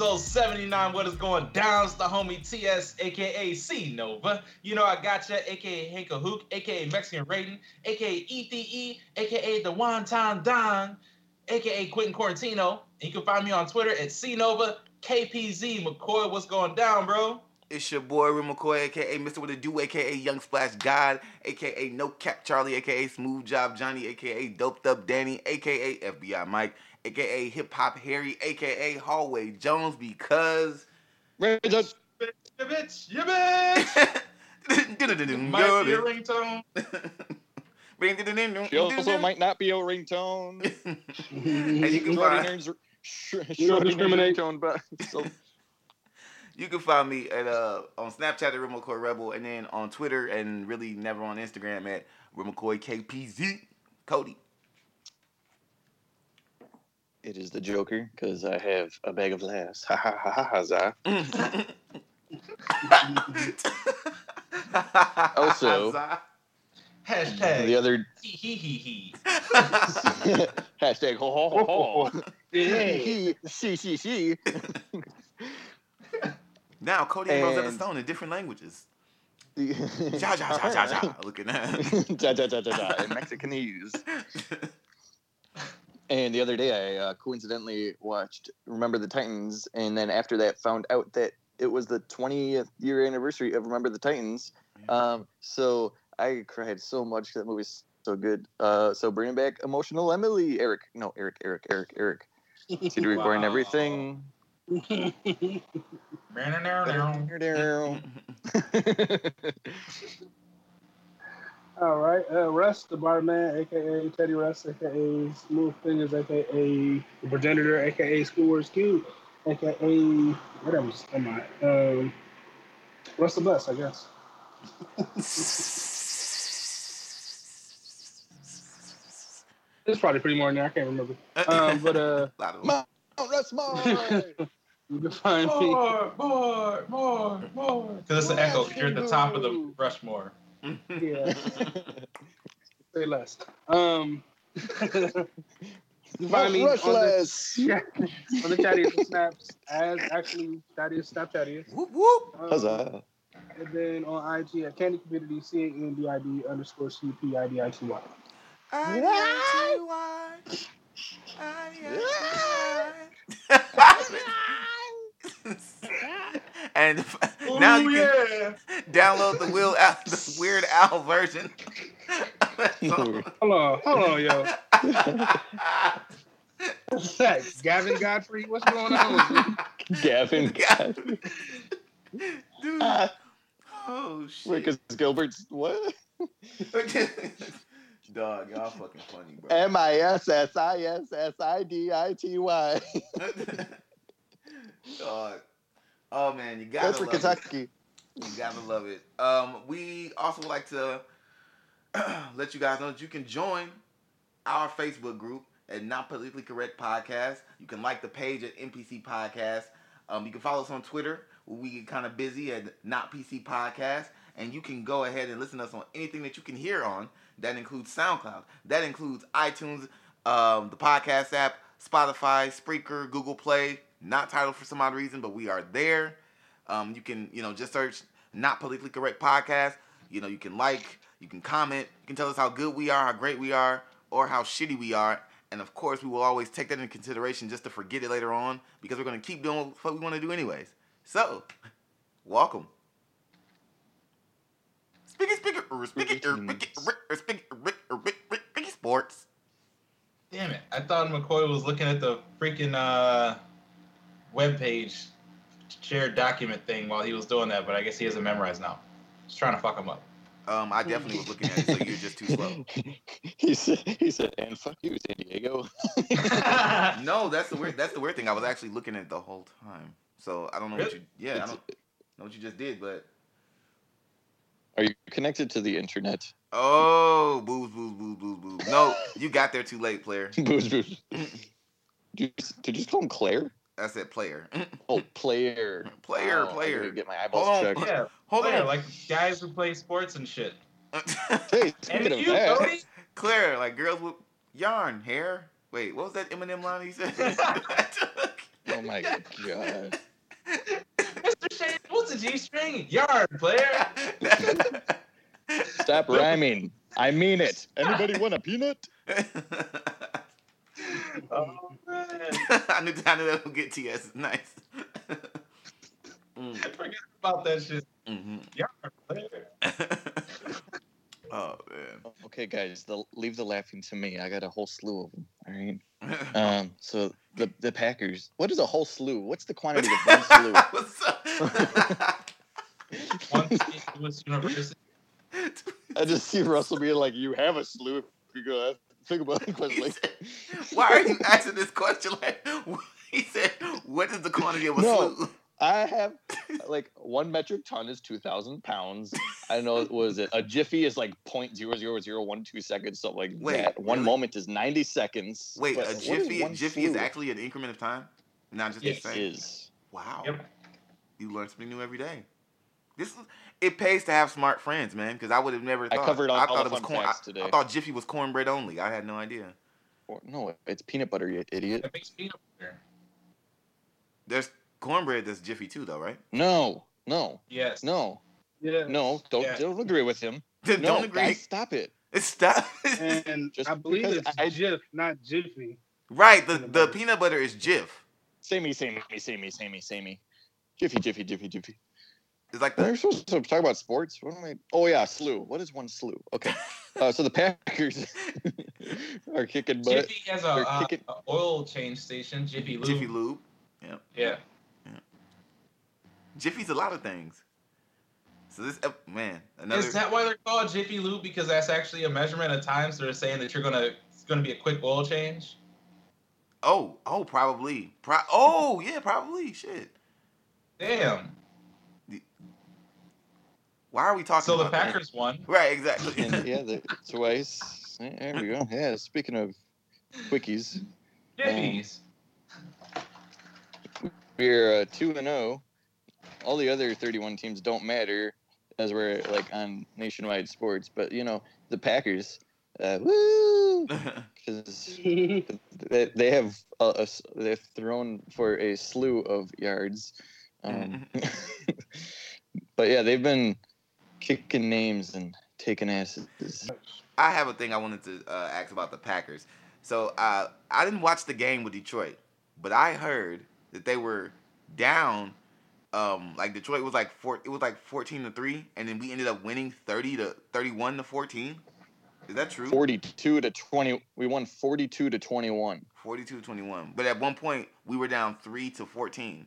episode 79. What is going down? It's the homie TS, aka C Nova. You know, I got ya, aka Hank Hook, aka Mexican Raiden, aka ETE, aka the Wonton Don, aka Quentin Quarantino. And you can find me on Twitter at C Nova KPZ. McCoy, what's going down, bro? It's your boy Rim McCoy, aka Mr. With a Do, aka Young Splash God, aka No Cap Charlie, aka Smooth Job Johnny, aka Doped Up Danny, aka FBI Mike, aka Hip Hop Harry, aka Hallway Jones, because. Right, just You bitch, you bitch! Might be a ringtone. she also might not be a ringtone. and you can find Schrodinger's, Sch- You don't discriminate. ringtone, but so you can find me at uh on Snapchat at Rim McCoy Rebel, and then on Twitter and really never on Instagram at Rim McCoy KPZ. Cody. It is the Joker because I have a bag of laughs. Ha ha ha ha ha. za. Also- Hashtag The other hee hee hee. hashtag ho ho ho ho. He she she she. now Cody and Rosetta Stone in different languages. ja Ja ja ja ja ja. Look at that. ja ja ja ja ja in Mexicanese. And the other day, I uh, coincidentally watched Remember the Titans, and then after that, found out that it was the 20th year anniversary of Remember the Titans. Um, so I cried so much. That movie's so good. Uh, so bringing back emotional Emily, Eric. No, Eric, Eric, Eric, Eric. CD recording Wow. everything. All right, uh, Russ, the barman, aka Teddy Russ, aka Smooth Fingers, aka the progenitor, aka Schoolworks Cute, aka what else am I? Um, Russ the Best, I guess. There's probably pretty more in there. I can't remember. Um, but uh, Lot of- Mount Rushmore. you can find me. More, more, more, more. Because it's an echo. You're at the top of the Rushmore. Yeah, say less. Um, you can find me on the, Rushless. yeah, on the chattiest snaps as actually chattiest snapchattiest. whoop whoop. Um, Huzzah. and then on IG at Candy Community C A N D I D underscore C P I D I T Y. and now Ooh, you can download the Will Al, the Weird Al version. Hold on, hold on, yo. What's that? Gavin Godfrey? What's going on? Gavin. God. Dude. Ah, Oh Wait, shit. because Gilbert's what? Dog, y'all fucking funny, bro. M I S S I S S I D I T Y. Dog. Oh man, you gotta That's for love it. Kentucky. You gotta love it. Um, we also would like to let you guys know that you can join our Facebook group at Not Politically Correct Podcast. You can like the page at NPC Podcast. Um, you can follow us on Twitter. We get kind of busy at Not PC Podcast, and you can go ahead and listen to us on anything that you can hear on. That includes SoundCloud. That includes iTunes, um, the podcast app, Spotify, Spreaker, Google Play. Not titled for some odd reason, but we are there. Um, you can, you know, just search not politically correct podcast. You know, you can like, you can comment, you can tell us how good we are, how great we are, or how shitty we are. And of course, we will always take that into consideration just to forget it later on because we're going to keep doing what we want to do anyways. So, welcome. Speaking, speaking, speaking, speaking, speaking, speaking sports. Damn it. I thought McCoy was looking at the freaking uh, webpage shared document thing while he was doing that, but I guess he hasn't memorized now. Just trying to fuck him up. Um, I definitely was looking at it, so you're just too slow. he said, he said, and fuck you, San Diego. No, that's the weird. That's the weird thing. I was actually looking at it the whole time. So I don't know what you. Yeah, I don't know what you just did, but Are you connected to the internet? oh, booze, booze, booze, booze, booze. No, you got there too late, player. Booze, booze. Did you, did you just call him Claire? I said player. Oh, player. Player, Wow, player. Get my eyeballs Hold on. checked. yeah, Hold player, on, like guys who play sports and shit. Hey, And you, that, Cody? Claire, like girls with yarn hair. Wait, what was that Eminem line he said? Oh my god. Mr. Shane, what's a G string? Yarn, player. Stop rhyming. I mean it. Anybody want a peanut? Oh man. I knew, I knew that would get TS. Nice. mm, Forget about that shit. hmm Yard player. oh man. Okay, guys, the, leave the laughing to me. I got a whole slew of them. All right. Um. So the the Packers. What is a whole slew? What's the quantity of one slew? What's up? One St. Louis University. I just see Russell being like, "You have a slew." If you go think about it, question like, said, Why are you asking this question? Like, he said, "What is the quantity of a No. slew?" I have like one metric ton is two thousand pounds. I don't know what was it. A jiffy is like point zero zero zero one two seconds, something like Wait, that. One really? moment is ninety seconds. Wait, But a jiffy, one jiffy is actually an increment of time, not just Yes. the same. is. Wow, Yep. you learn something new every day. This is. It pays to have smart friends, man. Because I would have never Thought, I thought. covered all- I thought the it was fun corn. I, facts today. I thought Jiffy was cornbread only. I had no idea. Or- No, it's peanut butter, you idiot. That makes peanut butter. There's cornbread that's Jiffy too, though, right? No, no, Yes. no, Yeah. no. Don't Yeah. don't agree with him. Don't no, agree. guys, stop it. It's stop. And Just I believe it's I- Jif, not Jiffy. right. The Peanut the butter. peanut butter is Jif. Samey, samey, samey, samey, samey. Jiffy, jiffy, jiffy, jiffy. It's like We're supposed to talk about sports. What am I? Oh yeah, slew. What is one slew? Okay, uh, so the Packers are kicking butt. Jiffy has a, uh, kicking- a oil change station. Jiffy Lube. Jiffy Lube. Yeah. Yeah. Jiffy's a lot of things. So this ep- man, another. Is that why they're called Jiffy Lube? Because that's actually a measurement of time. So they're saying that you're gonna it's gonna be a quick oil change. oh, oh, probably. Pro- oh, yeah, probably. Shit. Damn. Why are we talking So the about that? Packers won. Right, exactly. And yeah, the, twice. There we go. Yeah. Speaking of quickies, Jiffies. we're uh, two and zero. All the other thirty-one teams don't matter, as we're like on nationwide sports. But you know, the Packers, uh, woo, because they, they have a, a s- they've thrown for a slew of yards. Um, but yeah, they've been kicking names and taking asses. I have a thing I wanted to uh, ask about the Packers. So uh, I didn't watch the game with Detroit, but I heard that they were down. Um, like Detroit was like four, it was like fourteen to three, and then we ended up winning thirty to thirty-one to fourteen. Is that true? Forty-two to twenty. We won forty-two to twenty-one. Forty-two to twenty-one. But at one point we were down three to fourteen.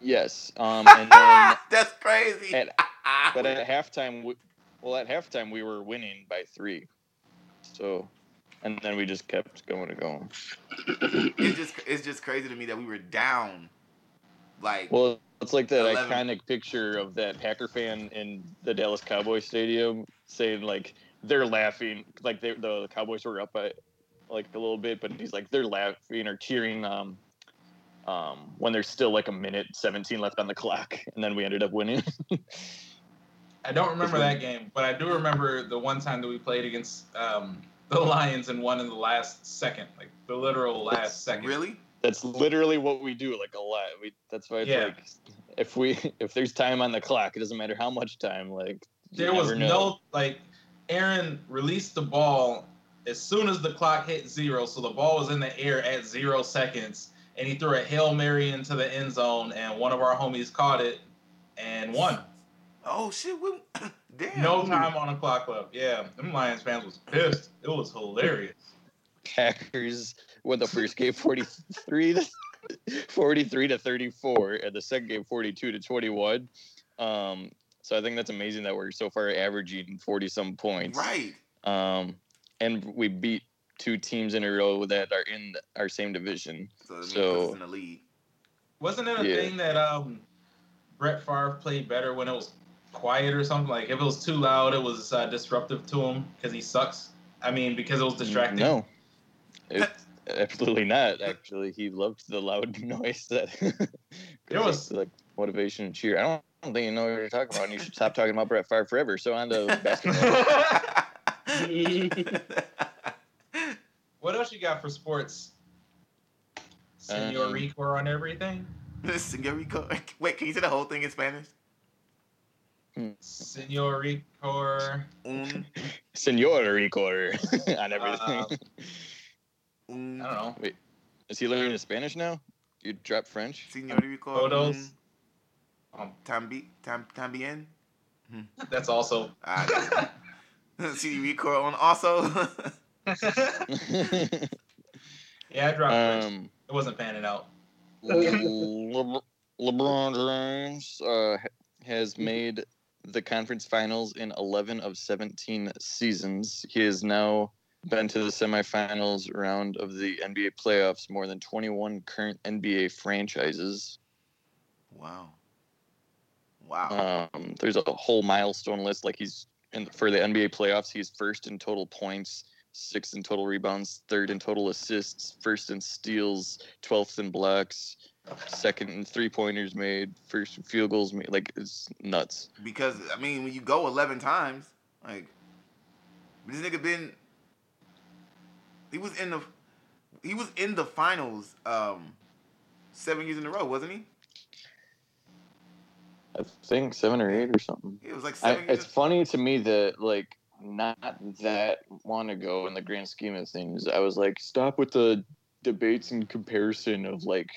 Yes. Um, and then, That's crazy. At- but at halftime, we, well, at halftime we were winning by three. So, and then we just kept going and going. it's just it's just crazy to me that we were down. Like Well, it's like that 11. iconic picture of that Packer fan in the Dallas Cowboys stadium saying like they're laughing, like they, the Cowboys were up by like a little bit, but he's like they're laughing or cheering um um when there's still like a minute 17 left on the clock, and then we ended up winning. I don't remember that game, but I do remember the one time that we played against um, the Lions and won in the last second, like the literal last second. really? that's literally what we do like a lot. We that's why it's Yeah. like if we if there's time on the clock, it doesn't matter how much time. Like There was know. no like Aaron released the ball as soon as the clock hit zero, so the ball was in the air at zero seconds, and he threw a hail mary into the end zone, and one of our homies caught it and won. Oh shit! We, damn. No time on the clock left. Yeah, them Lions fans was pissed. It was hilarious. Packers won the first game 43 to 43 to 34 and the second game 42 to 21 um so i think that's amazing that we're so far averaging 40 some points Right. um and we beat two teams in a row that are in our same division So, So- in the lead. Wasn't it a Yeah. thing that um Brett Favre played better when it was quiet or something? Like if it was too loud, it was uh, disruptive to him because he sucks. I mean, because it was distracting. no it, absolutely not actually he loved the loud noise that There was- like motivation and cheer i don't, I don't think you know what you're talking about and you should stop talking about brett Favre forever so on to basketball What else else you got for sports? Senor Um, Rico on everything. Senorico. Wait, can you say the whole thing in Spanish? Senor Rico. Un, Senor Ricor on everything. Uh, un, I don't know. Is he learning Spanish now? You drop French? Senorico. Photos. Un, Um, tambi, tam, tambien. that's also. Ah, Senorico on also. yeah, I dropped French. um, It wasn't panning out. Le- LeBron James uh, has made the conference finals in 11 of 17 seasons. He has now been to the semifinals round of the NBA playoffs more than 21 current NBA franchises. wow. Wow. Um, there's a whole milestone list. Like he's in for the NBA playoffs, he's first in total points, sixth in total rebounds, third in total assists, first in steals, twelfth in blocks, second in three pointers made, first in field goals made. Like it's nuts. because I mean, when you go eleven times, like this nigga been, he was in the, he was in the finals, um, seven years in a row, wasn't he? I think seven or eight or something. It was like I, seven. it's funny to me that like not that long ago in the grand scheme of things, I was like, stop with the debates and comparison of like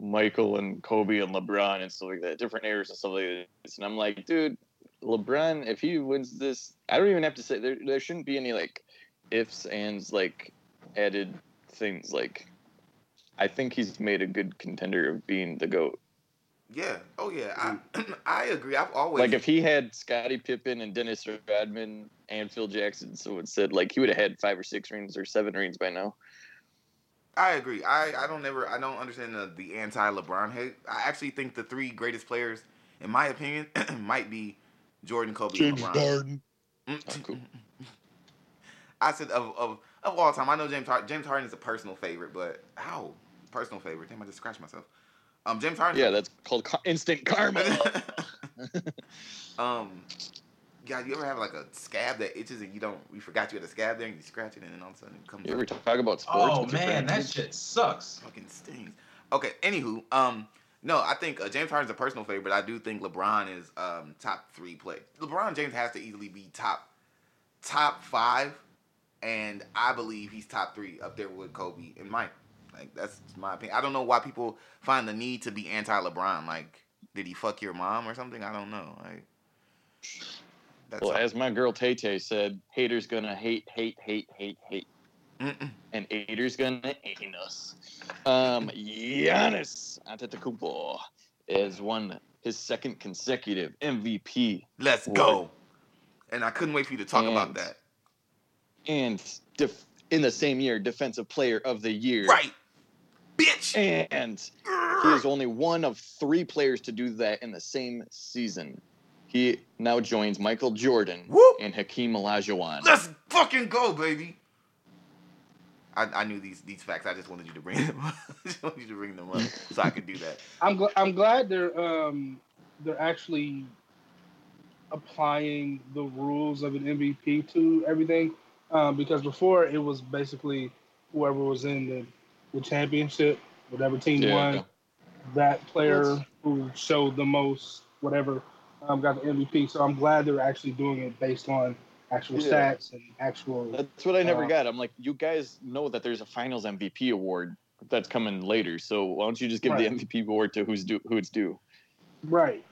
Michael and Kobe and LeBron and stuff like that, different eras and stuff like this. And I'm like, dude, LeBron, if he wins this, I don't even have to say there. There shouldn't be any like ifs, ands, like added things. Like, I think he's made a good contender of being the goat. Yeah. Oh yeah. I I agree. I've always Like if he had Scottie Pippen and Dennis Rodman and Phil Jackson, so it said like he would have had five or six rings or seven rings by now. I agree. I, I don't never I don't understand the, the anti LeBron hate. I actually think the three greatest players, in my opinion, might be Jordan, Kobe, and LeBron. Harden. Mm. Oh, cool. I said of, of of all time. I know James Harden. James Harden is a personal favorite, but how personal favorite? Damn, I just scratched myself. Um, James Harden. Yeah, that's called ca- instant karma. um, God, you ever have like a scab that itches and you don't you forgot you had a scab there and you scratch it and then all of a sudden it comes you ever talk about sports? Oh man, that friends? shit sucks. fucking stings. Okay, anywho, um, no, I think uh, James Harden's a personal favorite. But I do think LeBron is um top three play. LeBron James has to easily be top top five, and I believe he's top three up there with Kobe and Mike. Like that's my opinion. I don't know why people find the need to be anti LeBron. Like, did he fuck your mom or something? I don't know. Like, that's Well, all. as my girl Tay Tay said, haters gonna hate, hate, hate, hate, hate, Mm-mm. and haters gonna hate us. Um, Giannis Antetokounmpo has won his second consecutive MVP let's What? go. And I couldn't wait for you to talk about that. and def- in the same year, Defensive Player of the Year. Right, bitch. And he is only one of three players to do that in the same season. He now joins Michael Jordan Whoop. and Hakeem Olajuwon. Let's fucking go, baby. I, I knew these these facts. I just wanted you to bring them. up. I just wanted you to bring them up so I could do that. I'm gl- I'm glad they're um they're actually applying the rules of an MVP to everything. Um, because before it was basically whoever was in the, the championship, whatever team Yeah. won, that player who showed the most, whatever, um, got the MVP. So I'm glad they're actually doing it based on actual Yeah. stats and actual. That's what I never Uh, got. I'm like, you guys know that there's a Finals MVP award that's coming later, so why don't you just give the MVP award to who's due, who it's due? Right.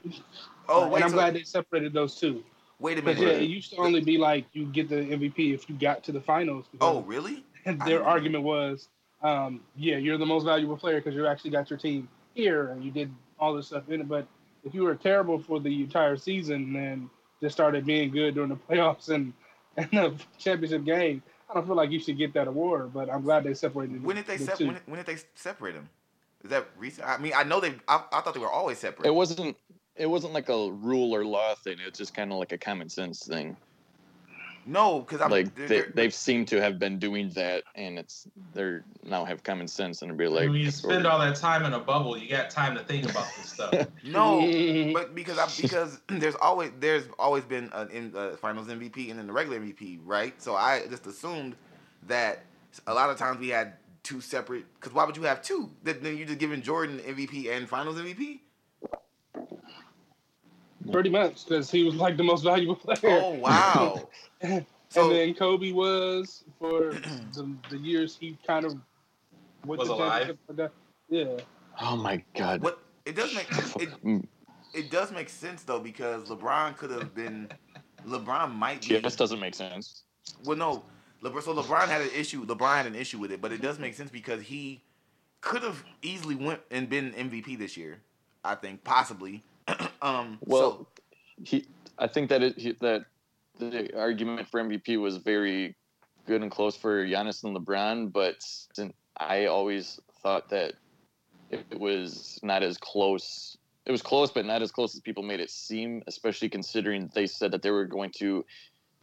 Oh and I'm so- glad they separated those two. wait a minute. yeah, it used to only be like you get the MVP if you got to the finals. Oh really? And I their argument was, um, yeah, you're the most valuable player because you actually got your team here and you did all this stuff in it. But if you were terrible for the entire season and then just started being good during the playoffs and, and the championship game, I don't feel like you should get that award. But I'm glad they separated. When did they the sep- two. when, when did they separate them? Is that recent? I mean, I know they. I, I thought they were always separate. It wasn't. It wasn't like a rule or law thing. It's just kind of like a common sense thing. No, because I'm like they're- they, they're- they've seemed to have been doing that, and it's they're now have common sense and be like, when you spend all that time in a bubble, you got time to think about this stuff. no. But because I because there's always there's always been an in, uh, Finals MVP and then the regular MVP, right? So I just assumed that a lot of times we had two separate. Because why would you have two? Then then you just giving Jordan MVP and Finals MVP. Pretty much, because he was like the most valuable player. Oh wow! So and then Kobe was for the, the years he kind of went Was to alive? championship for that. Yeah. Oh my god. what it does make it, Mm, it does make sense though because LeBron could have been LeBron might be Yeah, This doesn't make sense. well no LeBron so LeBron had an issue LeBron had an issue with it but it does make sense because he could have easily went and been MVP this year I think possibly um Well, so, he. I think that it, he, that the argument for MVP was very good and close for Giannis and LeBron, but I always thought that it was not as close. It was close, but not as close as people made it seem. Especially considering they said that they were going to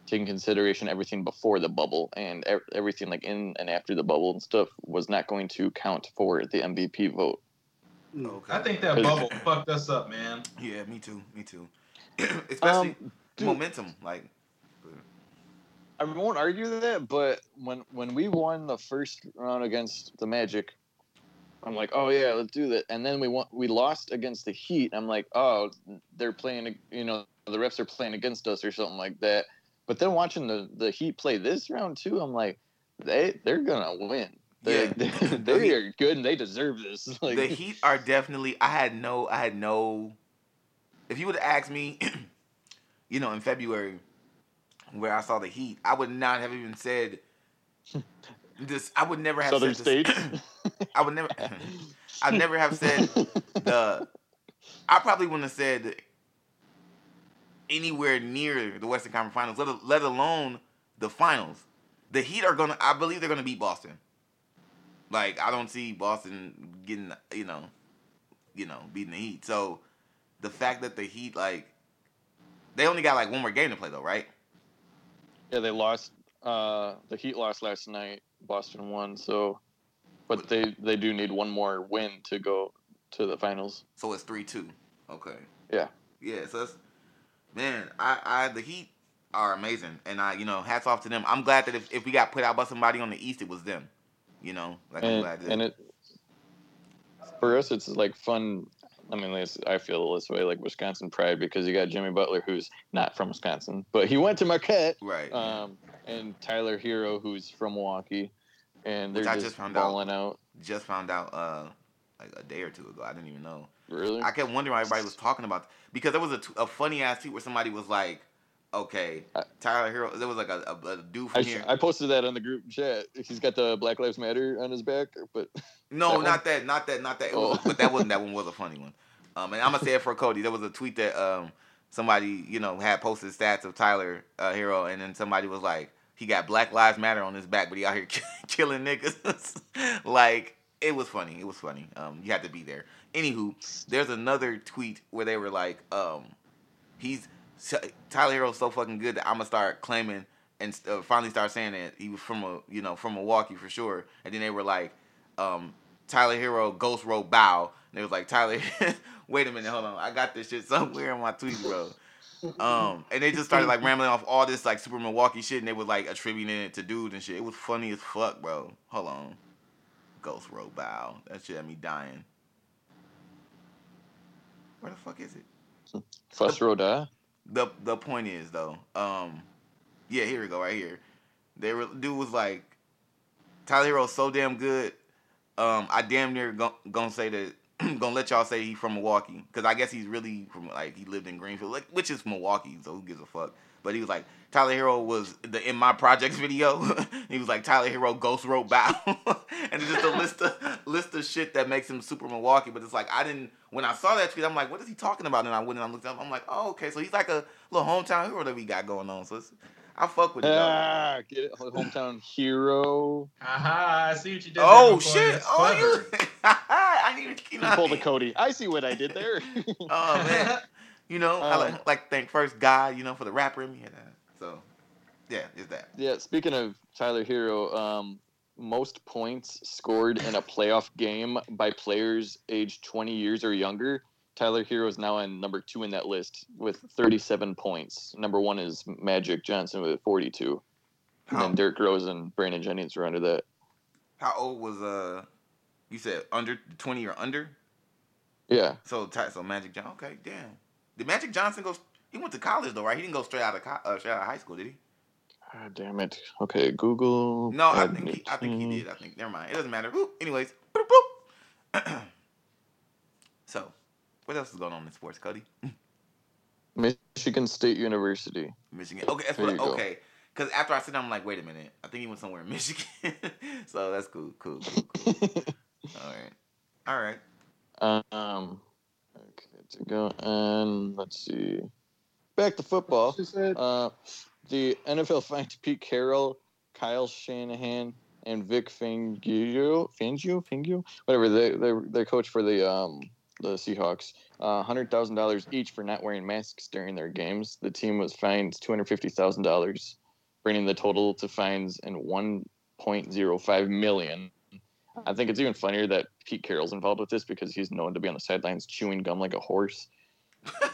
take in consideration everything before the bubble and everything like in and after the bubble and stuff was not going to count for the MVP vote. Okay. I think that bubble fucked us up, man. yeah me too me too especially Um, dude. momentum like I won't argue that, but when when we won the first round against the Magic, I'm like, oh yeah, let's do that. And then we won, we lost against the Heat. I'm like, oh, they're playing, you know, the refs are playing against us or something like that. But then watching the the Heat play this round too, I'm like, they they're gonna win. They Yeah. they, they are good and they deserve this. Like, the Heat are definitely. I had no. I had no. If you would have asked me, you know, in February, where I saw the Heat, I would not have even said this. I would never have Southern said this. States. I would never. I never have said the. I probably wouldn't have said anywhere near the Western Conference Finals, let, let alone the finals. The Heat are gonna. I believe they're gonna beat Boston. Like I don't see Boston getting, you know, you know, beating the Heat. So the fact that the Heat like they only got like one more game to play though, right? Yeah, they lost. Uh, the Heat lost last night. Boston won. So, but they they do need one more win to go to the finals. So it's three two. Okay. Yeah. Yeah. So that's man. I I the Heat are amazing, and I you know hats off to them. I'm glad that if, if we got put out by somebody on the East, it was them. You know, like I'm And, glad that. and it for us, it's like fun. I mean, I feel this way, like Wisconsin pride, because you got Jimmy Butler, who's not from Wisconsin, but he went to Marquette, right. um, and Tyler Herro, who's from Milwaukee, and they're Which just, just found out. out. Just found out uh like a day or two ago. I didn't even know. Really? I kept wondering why everybody was talking about because there was a, t- a funny ass tweet where somebody was like, "Okay, I- Tyler Herro." There was like a, a, a dude I, from sh- here. I posted that on the group chat. He's got the Black Lives Matter on his back, but No, That not that, not that, not that. It was- Oh. but that wasn't that one was a funny one. Um, and I'm gonna say it for Cody. There was a tweet that um somebody you know had posted stats of Tyler uh, Herro, and then somebody was like, he got Black Lives Matter on his back, but he out here killing niggas. like it was funny. It was funny. Um, you had to be there. Anywho, there's another tweet where they were like, um, he's Tyler Herro's so fucking good that I'm gonna start claiming and uh, finally start saying that he was from a you know from Milwaukee for sure. And then they were like, um, Tyler Herro Ghost Road Bow. And they was like Tyler. wait a minute, hold on, I got this shit somewhere in my tweets, bro. Um, and they just started like rambling off all this like super Milwaukee shit, and they was like attributing it to dudes and shit. It was funny as fuck, bro. Hold on, Ghost Road Bow. That shit had me dying. Where the fuck is it? Fuss Roda. The the point is though, um, yeah, here we go, right here. They were dude was like, Tyler Herro's so damn good. Um, I damn near gon- gonna say that, gonna let y'all say he's from Milwaukee, cause I guess he's really from like he lived in Greenfield, like which is Milwaukee, so who gives a fuck? But he was like, Tyler Herro was the in my projects video. he was like Tyler Herro Ghost Road Bow, and it's just a list of list of shit that makes him super Milwaukee. But it's like I didn't when I saw that tweet, I'm like, what is he talking about? And I went and I looked up. I'm like, oh okay, so he's like a little hometown hero that we got going on. So it's, I fuck with it. though. Ah, get it? Hometown hero. Haha, I see what you did. Oh shit! Oh you! clever. I need to even. You know, Pull the Cody. I see what I did there. Oh man, you know, I like, Um, like to thank first God, you know, for the rapper in me. And, uh, so, yeah, is that. yeah, speaking of Tyler Herro, um, most points scored in a playoff game by players aged 20 years or younger. Tyler Herro is now on number two in that list with 37 points. Number one is Magic Johnson with 42. And then Derrick Rose and Brandon Jennings are under that. How old was uh? You said under twenty or under. Yeah. So so Magic Johnson. Okay, damn. Did Magic Johnson go? He went to college though, right? He didn't go straight out of co- uh, straight out of high school, did he? God damn it. Okay, Google. No, I think he, I think he did. I think never mind. It doesn't matter. Anyways, boop, boop. so, what else is going on in sports, Cody? Michigan State University. Michigan. Okay, that's what. Okay, because after I said, I'm like, wait a minute. I think he went somewhere in Michigan. so that's cool. Cool. cool, cool. All right. All right. um, to go and let's see. Back to football. Uh, the NFL fined Pete Carroll, Kyle Shanahan, and Vic Fangio, Fangio, Fangio, whatever they they they coach for the um the Seahawks, uh, hundred thousand dollars each for not wearing masks during their games. The team was fined two hundred fifty thousand dollars, bringing the total to fines in one point zero five million. I think it's even funnier that Pete Carroll's involved with this because he's known to be on the sidelines chewing gum like a horse.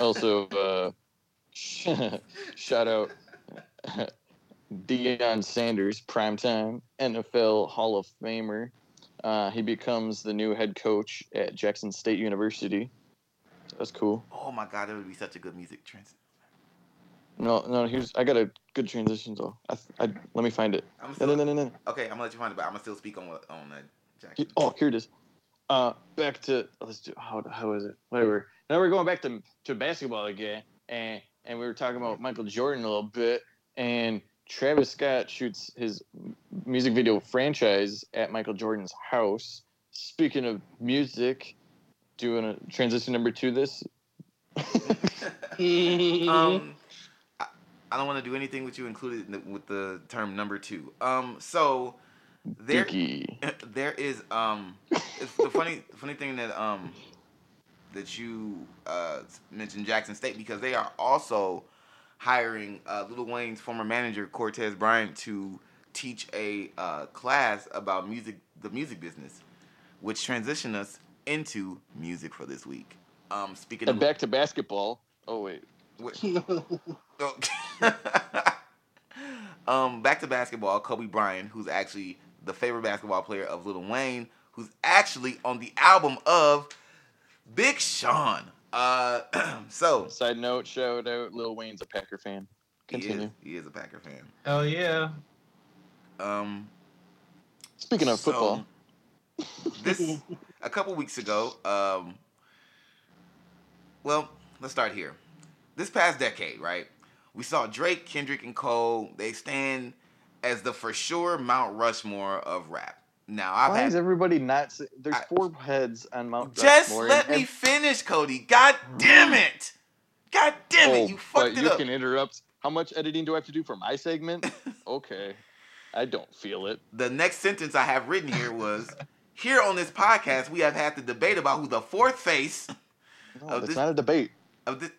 Also uh shout out Deion Sanders, primetime NFL Hall of Famer. Uh, he becomes the new head coach at Jackson State University. That's cool. Oh my god, that would be such a good music trans. No, no, here's I got a good transition though. I, I let me find it. I'm No, still, no, no, no, no. Okay, I'm gonna let you find it, but I'm gonna still speak on what on that. Jackson. Oh, here it is. Uh, back to let's do how how is it? Whatever. Now we're going back to to basketball again, and and we were talking about Michael Jordan a little bit, and Travis Scott shoots his music video franchise at Michael Jordan's house. Speaking of music, doing a transition number two. This. um, I, don't want to do anything with you included in the, with the term number two. Um, so there, there is um, it's the funny the funny thing that um that you uh mentioned Jackson State because they are also hiring uh, Lil Wayne's former manager Cortez Bryant to teach a uh, class about music, the music business, which transitioned us into music for this week. Um, speaking And of back to basketball. Oh wait. Wait. Um, back to basketball. Kobe Bryant, who's actually the favorite basketball player of Lil Wayne, who's actually on the album of Big Sean. Uh, so Side note, shout out, Lil Wayne's a Packer fan. he is, Continue. he is a Packer fan. Hell yeah. Um, Speaking of so, football, this a couple weeks ago. Um, well, let's start here. This past decade, right? We saw Drake, Kendrick, and Cole. They stand as the for sure Mount Rushmore of rap. Now I've why had is everybody not? There's I- four heads on Mount Rushmore. just Rushmore, let and me finish, Cody. God damn mm. it! God damn it! Oh, You fucked but it you up. can interrupt. How much editing do I have to do for my segment? okay, I don't feel it. the next sentence I have written here was. Here on this podcast, we have had the debate about who the fourth face No, Oh, that's this- not a debate. of this.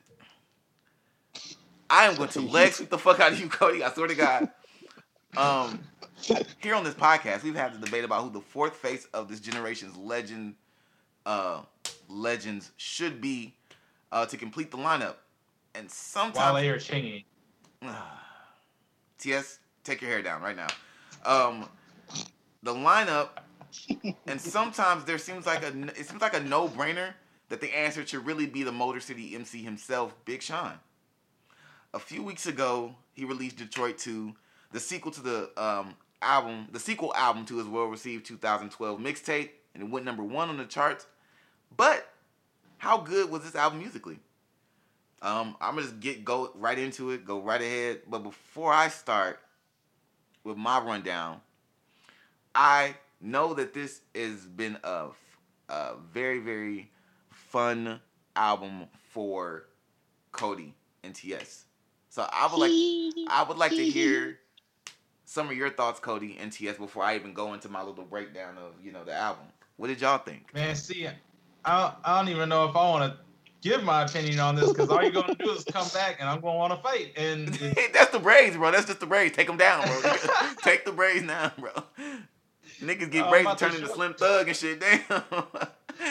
I am going to leg sweep the fuck out of you, Cody. I swear to God. Um, here on this podcast, we've had the debate about who the fourth face of this generation's legend, uh, legends should be, uh, to complete the lineup. And sometimes, Wale or Chingy. TS, take your hair down right now. Um, the lineup, and sometimes there seems like a it seems like a no brainer that the answer should really be the Motor City MC himself, Big Sean. A few weeks ago, he released Detroit 2, the sequel to the um, album, the sequel album to his well-received 2012 mixtape, and it went number one on the charts. But how good was this album musically? Um, I'm gonna just get go right into it, go right ahead. But before I start with my rundown, I know that this has been a, a very very fun album for Cody and TS. So I would like I would like to hear some of your thoughts, Cody and TS, before I even go into my little breakdown of you know the album. What did y'all think? Man, see, I I don't even know if I want to give my opinion on this because all you're going to do is come back and I'm going to want to fight. And That's the braids, bro. That's just the braids. Take them down, bro. Take the braids now, bro. Niggas get Oh, I'm braids and turn into Slim Thug and shit. Damn.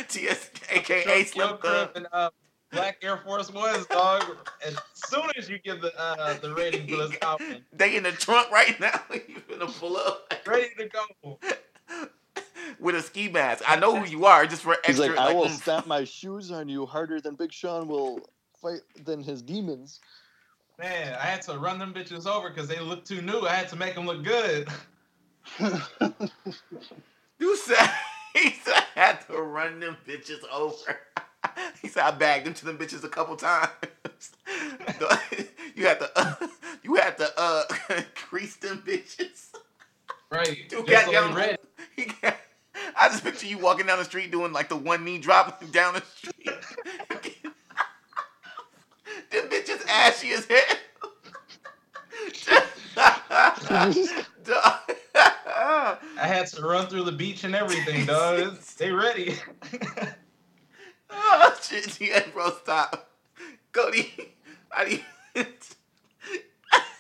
TS, aka Slim Thug. and uh, Black Air Force Ones, dog. And soon as you give the uh, the rating for this album, They in the trunk right now. you finna pull up ready to go. with a ski mask. I know who you are, just for extra. He's extra. like, I will oomph. stamp my shoes on you harder than Big Sean will fight than his demons. Man, I had to run them bitches over because they look too new. I had to make them look good. You said he said I had to run them bitches over. he said I bagged them to them bitches a couple times. you had to uh, you had to uh crease them bitches. Right. You Just got down. He got, I just picture you walking down the street doing like the one knee drop down the street. them bitches ashy as hell. I had to run through the beach and everything, dog. Stay ready. Oh shit, yeah, bro, stop. Cody, I need.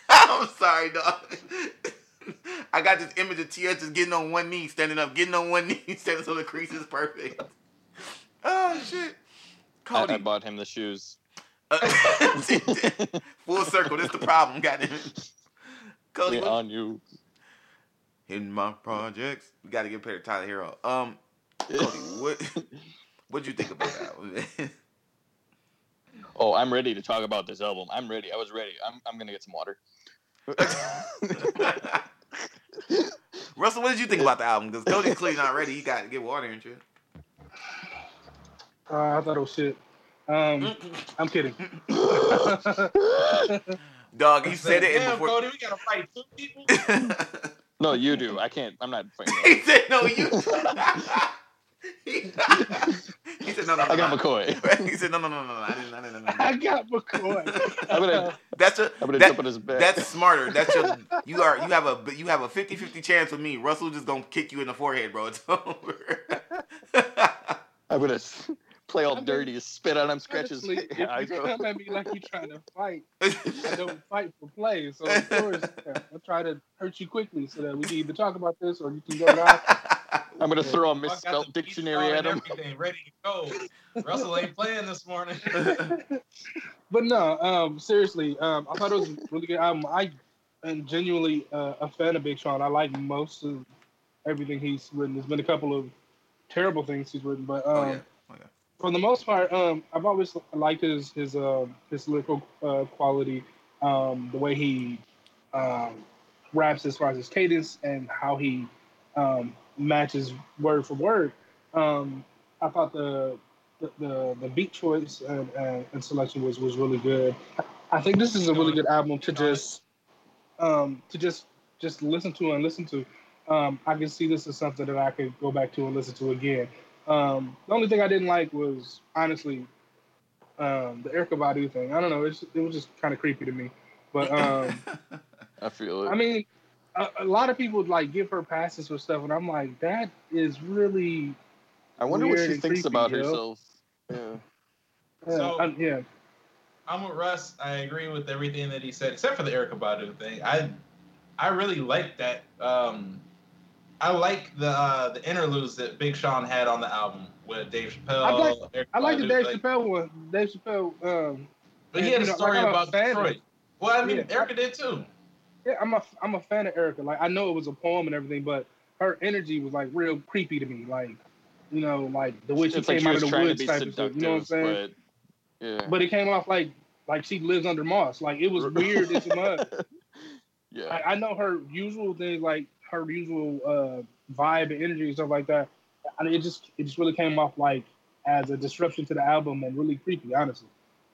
I'm sorry, dog. I got this image of TS just getting on one knee, standing up, getting on one knee, standing so the crease is perfect. Oh shit. I, Cody. I bought him the shoes. uh, full circle, this is the problem, goddamn it. Cody, Yeah, on you. in my projects, we gotta get paid to Tyler Herro. Um, Cody, what what'd you think about that? oh, I'm ready to talk about this album. I'm ready. I was ready. I'm, I'm gonna get some water. Russell, what did you think about the album? Because Cody's clearly not ready. He got to get water and shit. Uh, I thought it was shit. Um, I'm kidding. Dog, you said it Damn, before. Cody, we gotta fight two people. no, you do. I can't. I'm not fighting. he said no. You. He, he said no, no, no. I got. McCoy. he said no, no, no, no, no. I didn't, I didn't, no, I no. got McCoy. I'm gonna, That's a. I'm gonna that- jump on his back. That's smarter. That's your. You are. You have a. You have a 50-50 chance with me. Russell just gonna kick you in the forehead, bro. It's over. I'm gonna s- play all I mean, dirty, spit on him, scratch his Honestly, if eyes you out. come at me like you're trying to fight, I don't fight for play. So of course, yeah, I'll try to hurt you quickly so that we can either talk about this or you can go down. I'm gonna throw a misspelled dictionary at him. Everything ready to go. Russell ain't playing this morning. But no, um, seriously, um, I thought it was a really good album. I am genuinely uh, a fan of Big Sean. I like most of everything he's written. There's been a couple of terrible things he's written, but um, oh yeah. Oh yeah. for the most part, um, I've always liked his his uh, his lyrical uh, quality, um, the way he um, raps as far as his cadence and how he um, matches word for word. Um, I thought the the, the, the beat choice and, and, and selection was, was really good. I think this is a really good album to just um, to just just listen to and listen to. Um, I can see this as something that I could go back to and listen to again. Um, the only thing I didn't like was honestly um, the Erykah Badu thing. I don't know. It's, it was just kind of creepy to me. But um, I feel it. I mean, a, a lot of people would like give her passes for stuff, and I'm like, that is really I wonder what she thinks creepy, about yo. herself. Yeah. uh, So- I- yeah. I'm with Russ. I agree with everything that he said, except for the Erykah Badu thing. I I really like that. Um, I like the uh, the interludes that Big Sean had on the album with Dave Chappelle. I like- Erykah I like the Badu, Dave like- Chappelle one. Dave Chappelle. Um, But he had a story like, about fan of- Detroit. Well, I mean, Yeah. Erykah did too. Yeah, I'm a I'm a fan of Erykah. Like I know it was a poem and everything, but her energy was like real creepy to me. Like you know, like the way she it's like came she out of the woods type of stuff. You know what I'm saying? but yeah. But it came off like like she lives under moss. Like it was weird as mud. yeah. I, I know her usual things, like her usual uh, vibe and energy and stuff like that. I mean, it just it just really came off like as a disruption to the album and really creepy, honestly.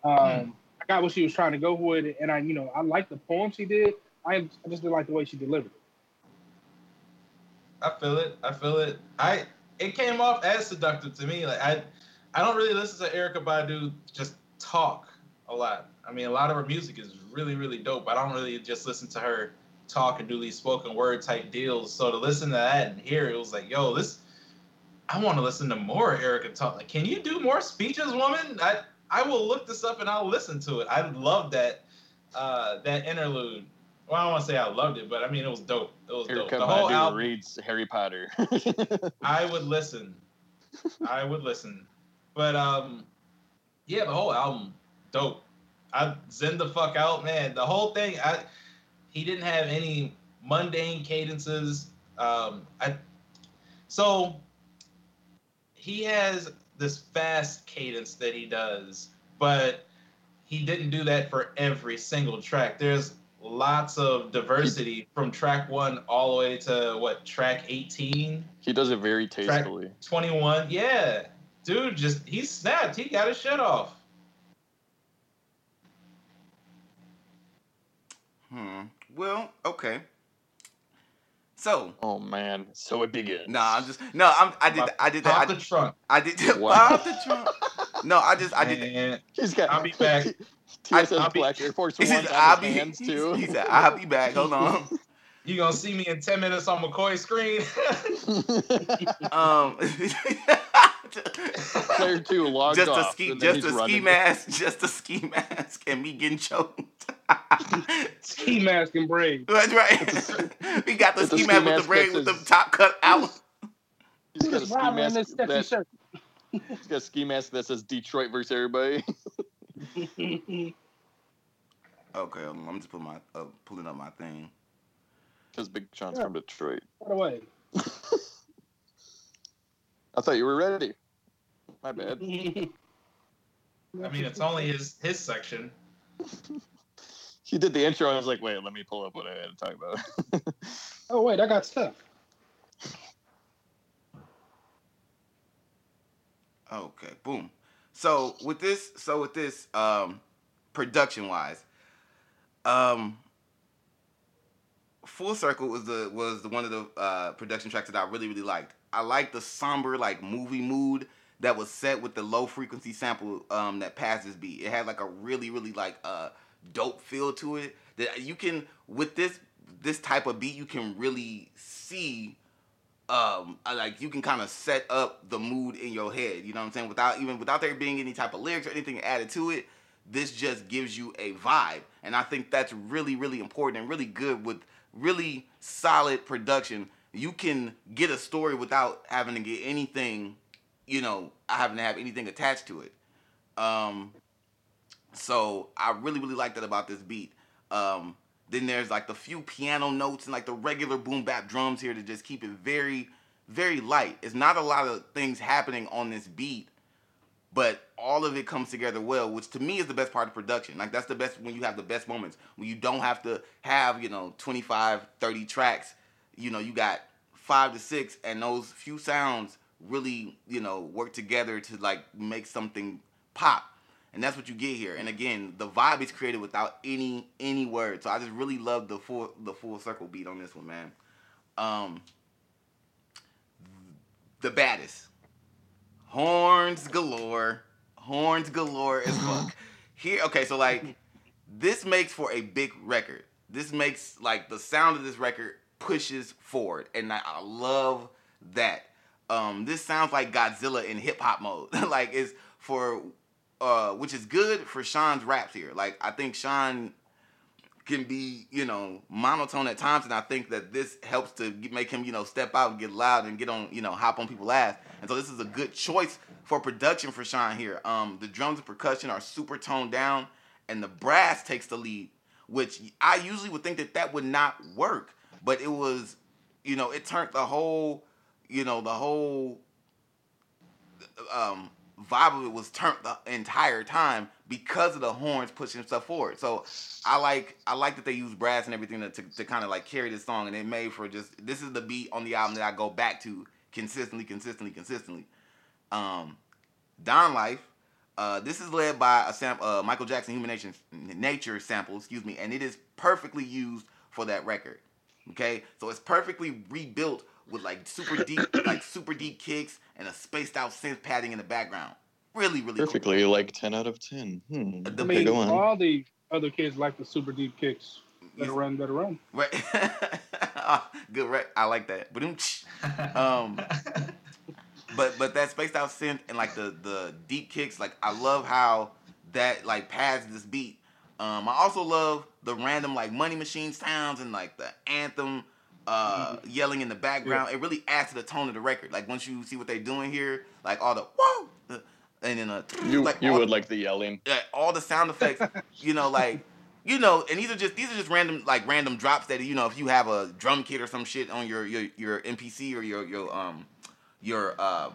Um, Hmm. I got what she was trying to go with it, and I, you know, I like the poem she did. I, I just didn't like the way she delivered it. I feel it. I feel it. I it came off as seductive to me. Like I I don't really listen to Erykah Badu just talk a lot. I mean, a lot of her music is really really dope. I don't really just listen to her talk and do these spoken word type deals. So to listen to that and hear it, it was like, yo, this. I want to listen to more Erykah talk. Like, can you do more speeches, woman? I I will look this up and I'll listen to it. I love that uh that interlude. Well, I don't want to say I loved it, but I mean it was dope. It was dope. Erykah The whole album. reads Harry Potter. I would listen. I would listen. But um yeah, the whole album, dope. I zen the fuck out, man. The whole thing, I he didn't have any mundane cadences. Um, I so he has this fast cadence that he does, but he didn't do that for every single track. There's lots of diversity from track one all the way to what track 18 He does it very tastefully. 21 yeah dude just he snapped he got his shit off Hmm. Well, okay. So, Oh man, so it begins. no, I'm just no, I'm I did I did pop that. the trunk I, I did Wow. pop the trunk. No, I just I did. Man, He's got. I'll be back. TSS I'll be- Black Air Force He Ones said, on I'll his be. hands too. He said, "I'll be back." Hold on. you gonna see me in 10 minutes on McCoy's screen Um, Player two logged just a off. ski, just he's a ski running. mask, just a ski mask, and me getting choked. Ski mask and braid. That's right. we got the It's ski ski mask with mask the braid with the top cut out. He's got a Just ski mask. That, he's got a ski mask that says Detroit versus everybody. Okay, um, I'm just putting my uh, pulling up my thing. Because Big Sean's Yeah. from Detroit. By the way, I thought you were ready. My bad. i mean it's only his his section He did the intro. I was like, wait, let me pull up what I had to talk about. Oh wait, I got stuff. Okay, boom. So with this, so with this, um, production wise, um, Full Circle was the was the one of the uh, production tracks that I really really liked. I liked the somber like movie mood that was set with the low frequency sample um, that passes beat. It had like a really really like uh, dope feel to it that you can with this this type of beat you can really see um like you can kind of set up the mood in your head you know what i'm saying? Without even without there being any type of lyrics or anything added to it this just gives you a vibe. And i think that's really really important and really good with really solid production. You can get a story without having to get anything you know having to have anything attached to it. Um so i really really like that about this beat. Um then there's like the few piano notes and like the regular boom bap drums here to just keep it very, very light. It's not a lot of things happening on this beat, but all of it comes together well, which to me is the best part of production. Like that's the best when you have the best moments when you don't have to have, you know, 25, 30 tracks. You know, you got five to six and those few sounds really, you know, work together to like make something pop and that's what you get here. And again, the vibe is created without any any words. So I just really love the full the full circle beat on this one, man. Um, the baddest, horns galore, horns galore as fuck. Here, okay, so like this makes for a big record. This makes like the sound of this record pushes forward, and I, I love that. Um, this sounds like Godzilla in hip hop mode. like it's for uh, which is good for Sean's raps here. Like I think Sean can be, you know, monotone at times, and I think that this helps to make him, you know, step out and get loud and get on, you know, hop on people's ass. And so this is a good choice for production for Sean here. Um, the drums and percussion are super toned down, and the brass takes the lead, which I usually would think that that would not work, but it was, you know, it turned the whole, you know, the whole um vibe of it was turned the entire time because of the horns pushing stuff forward. So I like I like that they use brass and everything to, to, to kind of like carry this song and it made for just this is the beat on the album that I go back to consistently, consistently, consistently. Um Don Life. Uh, this is led by a sam- uh, Michael Jackson Human Nature, Nature sample, excuse me, and it is perfectly used for that record. Okay, so it's perfectly rebuilt with like super deep, like super deep kicks and a spaced out synth padding in the background. Really, really Perfectly, like 10 out of 10. Hmm. The I mean, go on. all the other kids like the super deep kicks. Better run, better run. Right. Good, right? I like that. But Um, but but that spaced out synth and like the the deep kicks, like I love how that like pads this beat. Um, I also love the random like money machine sounds and like the anthem uh yelling in the background. It really adds to the tone of the record. Like once you see what they're doing here, like all the whoa, the, and then a You like you all, would like the yelling. yeah, all the sound effects, you know, like you know, and these are just these are just random like random drops that you know if you have a drum kit or some shit on your your your MPC or your your um your um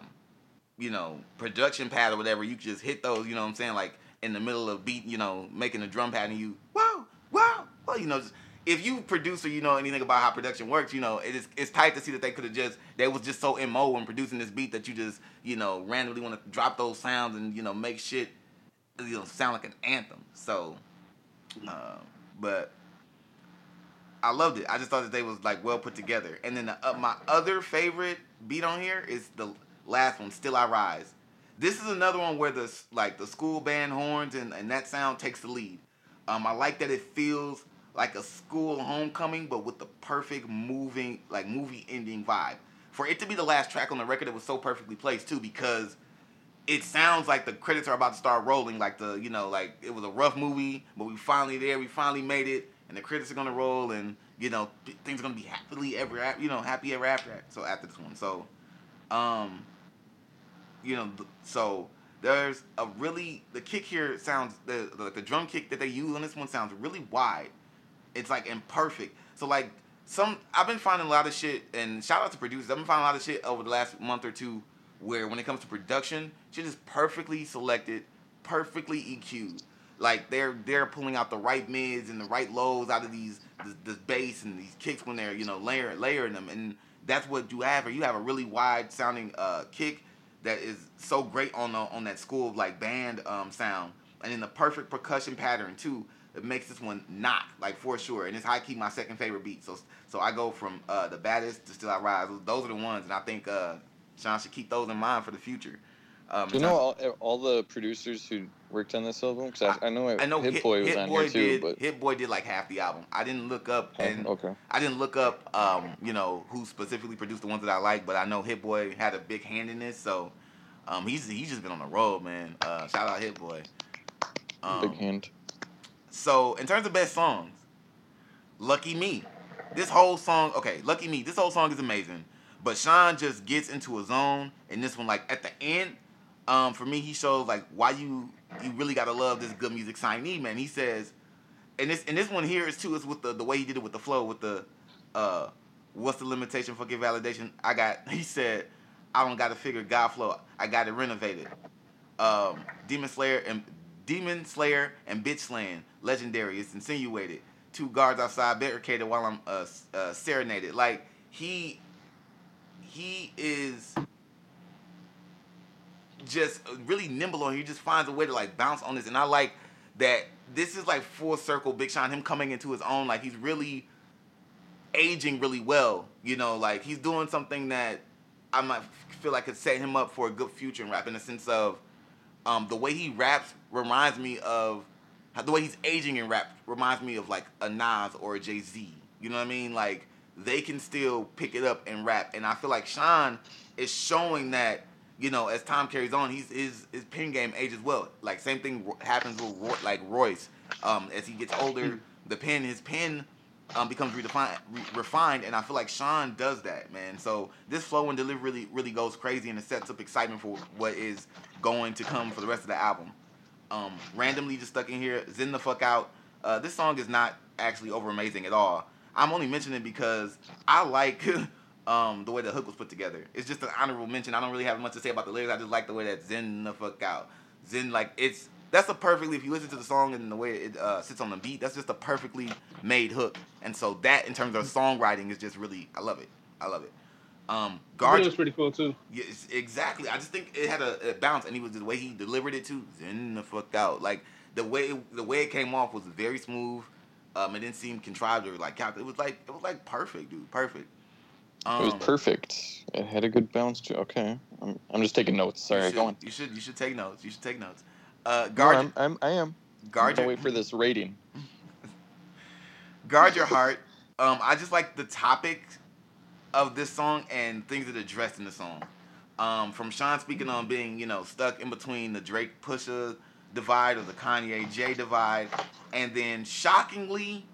you know production pad or whatever, you just hit those. You know what I'm saying? Like in the middle of beat, you know, making a drum pad and you wow wow well you know. Just, if you produce or you know anything about how production works, you know it is it's tight to see that they could have just they was just so mo when producing this beat that you just you know randomly want to drop those sounds and you know make shit you know sound like an anthem. So, uh, but I loved it. I just thought that they was like well put together. And then the, uh, my other favorite beat on here is the last one, "Still I Rise." This is another one where the like the school band horns and, and that sound takes the lead. Um, I like that it feels like a school homecoming, but with the perfect moving like movie ending vibe. For it to be the last track on the record, it was so perfectly placed too because it sounds like the credits are about to start rolling. Like the you know like it was a rough movie, but we finally there. We finally made it, and the credits are gonna roll, and you know things are gonna be happily ever you know happy ever after. So after this one, so um you know so there's a really the kick here sounds the, the the drum kick that they use on this one sounds really wide. It's like imperfect. So like some I've been finding a lot of shit and shout out to producers. I've been finding a lot of shit over the last month or two where when it comes to production, shit is perfectly selected, perfectly EQ'd. Like they're they're pulling out the right mids and the right lows out of these this, this bass and these kicks when they're you know layer layering them and that's what you have. Or you have a really wide sounding uh, kick that is so great on the, on that school like band um, sound and in the perfect percussion pattern too. It makes this one knock like for sure, and it's high key my second favorite beat. So so I go from uh, the baddest to Still I Rise. Those are the ones, and I think uh, Sean should keep those in mind for the future. Um, Do you know all, all the producers who worked on this album? Because I, I know, I know Hit Hit, Boy was Hit on Boy here too, but Hit Boy did like half the album. I didn't look up Oh, and okay. I didn't look up, um, you know, who specifically produced the ones that I like, but I know Hit Boy had a big hand in this, so um, he's he's just been on the road, man. Uh, shout out Hit Boy. Um, Big hand. So in terms of best songs, Lucky Me. This whole song, okay, Lucky Me. This whole song is amazing, but Sean just gets into a zone, and this one, like at the end, um, for me, he shows like why you you really gotta love this good music signee, man. He says, and this and this one here is too is with the the way he did it with the flow with the uh, what's the limitation for get validation? I got. He said, I don't got to figure God flow. I got it renovated. Um, Demon Slayer and Demon Slayer and Bitch Slaying, legendary. It's insinuated. Two guards outside barricaded while I'm uh, uh, serenaded. Like he, he is just really nimble it. He just finds a way to like bounce on this, and I like that. This is like full circle Big Sean, him coming into his own. Like he's really aging really well. You know, like he's doing something that I might feel like could set him up for a good future in rap in the sense of um, the way he raps reminds me of the way he's aging in rap reminds me of like a Nas or a Jay Z. You know what I mean? Like they can still pick it up and rap, and I feel like Sean is showing that. You know, as time carries on, he's his his pen game ages well. Like same thing happens with Roy, like Royce. Um, as he gets older, the pen his pen um, becomes redefined, re- refined, and I feel like Sean does that, man. So this flow and delivery really, really goes crazy, and it sets up excitement for what is going to come for the rest of the album. Um, randomly just stuck in here, Zen the fuck out. Uh, this song is not actually over amazing at all. I'm only mentioning it because I like um, the way the hook was put together. It's just an honorable mention. I don't really have much to say about the lyrics. I just like the way that Zen the fuck out. Zen like it's that's a perfectly if you listen to the song and the way it uh, sits on the beat, that's just a perfectly made hook. And so that in terms of songwriting is just really I love it. I love it. Um, It Guard, was pretty cool too. Yes, exactly. I just think it had a, a bounce, and he was the way he delivered it too. Zen the fuck out. Like the way the way it came off was very smooth. Um, it didn't seem contrived or like calculated. It was like it was like perfect, dude. Perfect. Um, It was perfect. It had a good bounce too. Okay, I'm, I'm just taking notes. you Sorry, should, go on. You should you should take notes. You should take notes. Uh, No, guard I'm, I'm, I am. guard Don't your wait for this rating. guard your heart. Um, I just like the topic of this song and things that are addressed in the song. Um, from Sean speaking on being, you know, stuck in between the Drake Pusha divide or the Kanye J divide, and then shockingly,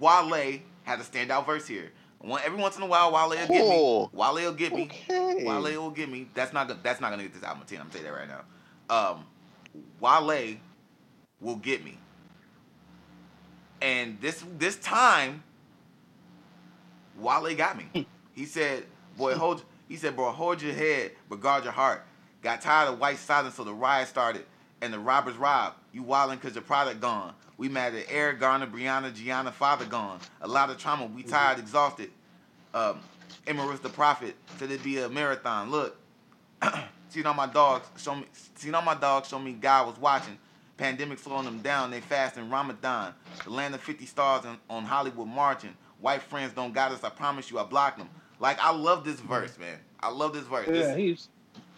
Wale had a standout verse here. One, every once in a while, Wale will get me. Wale will get me. Okay. Wale will get me. That's not gonna- that's not gonna get this album a ten. I'm gonna you that right now. um, Wale will get me. And this this time, Wale got me. He said, "Boy, hold." He said, "Bro, hold your head, but guard your heart." Got tired of white silence, so the riot started, and the robbers robbed. You wildin' cause your product gone. We mad at Eric Garner, Breonna, Gianna, father gone. A lot of trauma. We tired, exhausted. Um, Ermias the prophet said it'd be a marathon. Look, seen all my dogs show me. Seen all my dogs show me God was watching. Pandemic slowing them down. They fast in Ramadan. The land of 50 stars on, on Hollywood marching. White friends don't got us. I promise you, I blocked them. Like I love this verse, man. I love this verse. Yeah, This- he's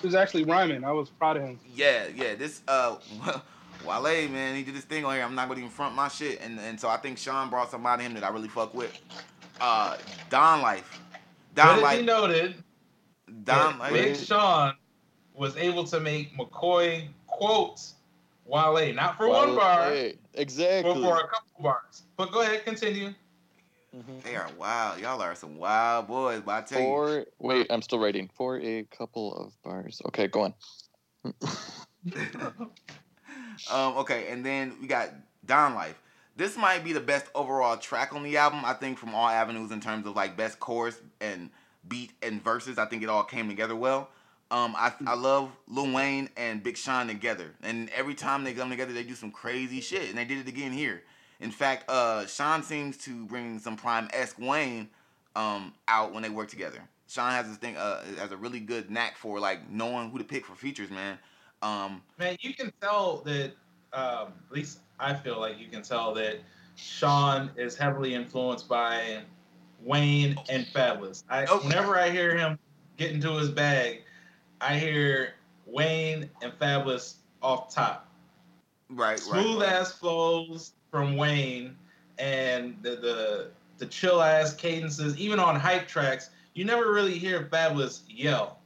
he was actually rhyming. I was proud of him. yeah, yeah. This uh Wale, man, he did this thing on here. I'm not gonna even front my shit. And and so I think Sean brought somebody him that I really fuck with. Uh Don Life. Don Let it be Life noted Don Life. Big Sean was able to make McCoy quote Wale, not for one bar, Hey, but exactly. for a couple bars. But go ahead, continue. Mhm. They are wild. Y'all are some wild boys, but I tell you. For wait, I'm still writing. For a couple of bars. Okay, go on. um, okay, and then we got Don Life. This might be the best overall track on the album, I think, from all avenues in terms of like best chorus and beat and verses. I think it all came together well. Um, I I love Lil Wayne and Big Sean together, and every time they come together, they do some crazy shit, and they did it again here. In fact, uh, Sean seems to bring some prime esque Wayne um, out when they work together. Sean has this thing, uh, has a really good knack for like knowing who to pick for features, man. Um, Man, you can tell that. Um, at least I feel like you can tell that Sean is heavily influenced by Wayne and Fabolous. I, Oh. whenever I hear him get into his bag, I hear Wayne and Fabolous off top. right, right, Smooth right. ass flows from Wayne and the, the the chill ass cadences, even on hype tracks, you never really hear Fabolous yell.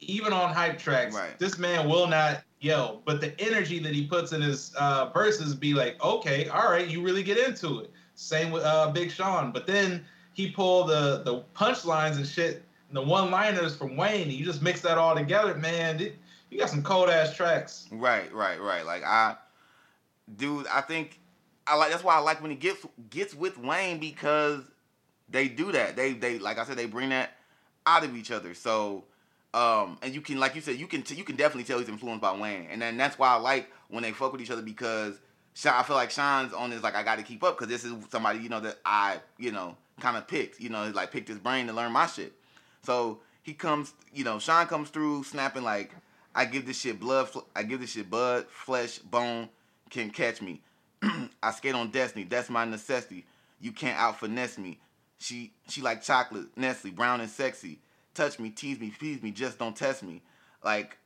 Even on hype tracks, Right. this man will not yell, but the energy that he puts in his uh, verses be like, okay, all right, you really get into it. Same with uh, Big Sean, but then he pull the the punchlines and shit, and the one liners from Wayne. And you just mix that all together, man. It, you got some cold ass tracks. Right, right, right. Like I, dude, I think I like. That's why I like when he gets gets with Wayne because they do that. They they like I said they bring that out of each other. So, um, and you can like you said you can t- you can definitely tell he's influenced by Wayne, and then that's why I like when they fuck with each other because I feel like Sean's on this like I got to keep up because this is somebody you know that I you know kind of picked. You know, like picked his brain to learn my shit. So he comes, you know, Sean comes through snapping like, I give this shit blood, I give this shit blood, flesh, bone, can catch me. I skate on destiny, that's my necessity. You can't out finesse me. She she like chocolate, Nestle, brown and sexy. Touch me, tease me, please me, just don't test me. Like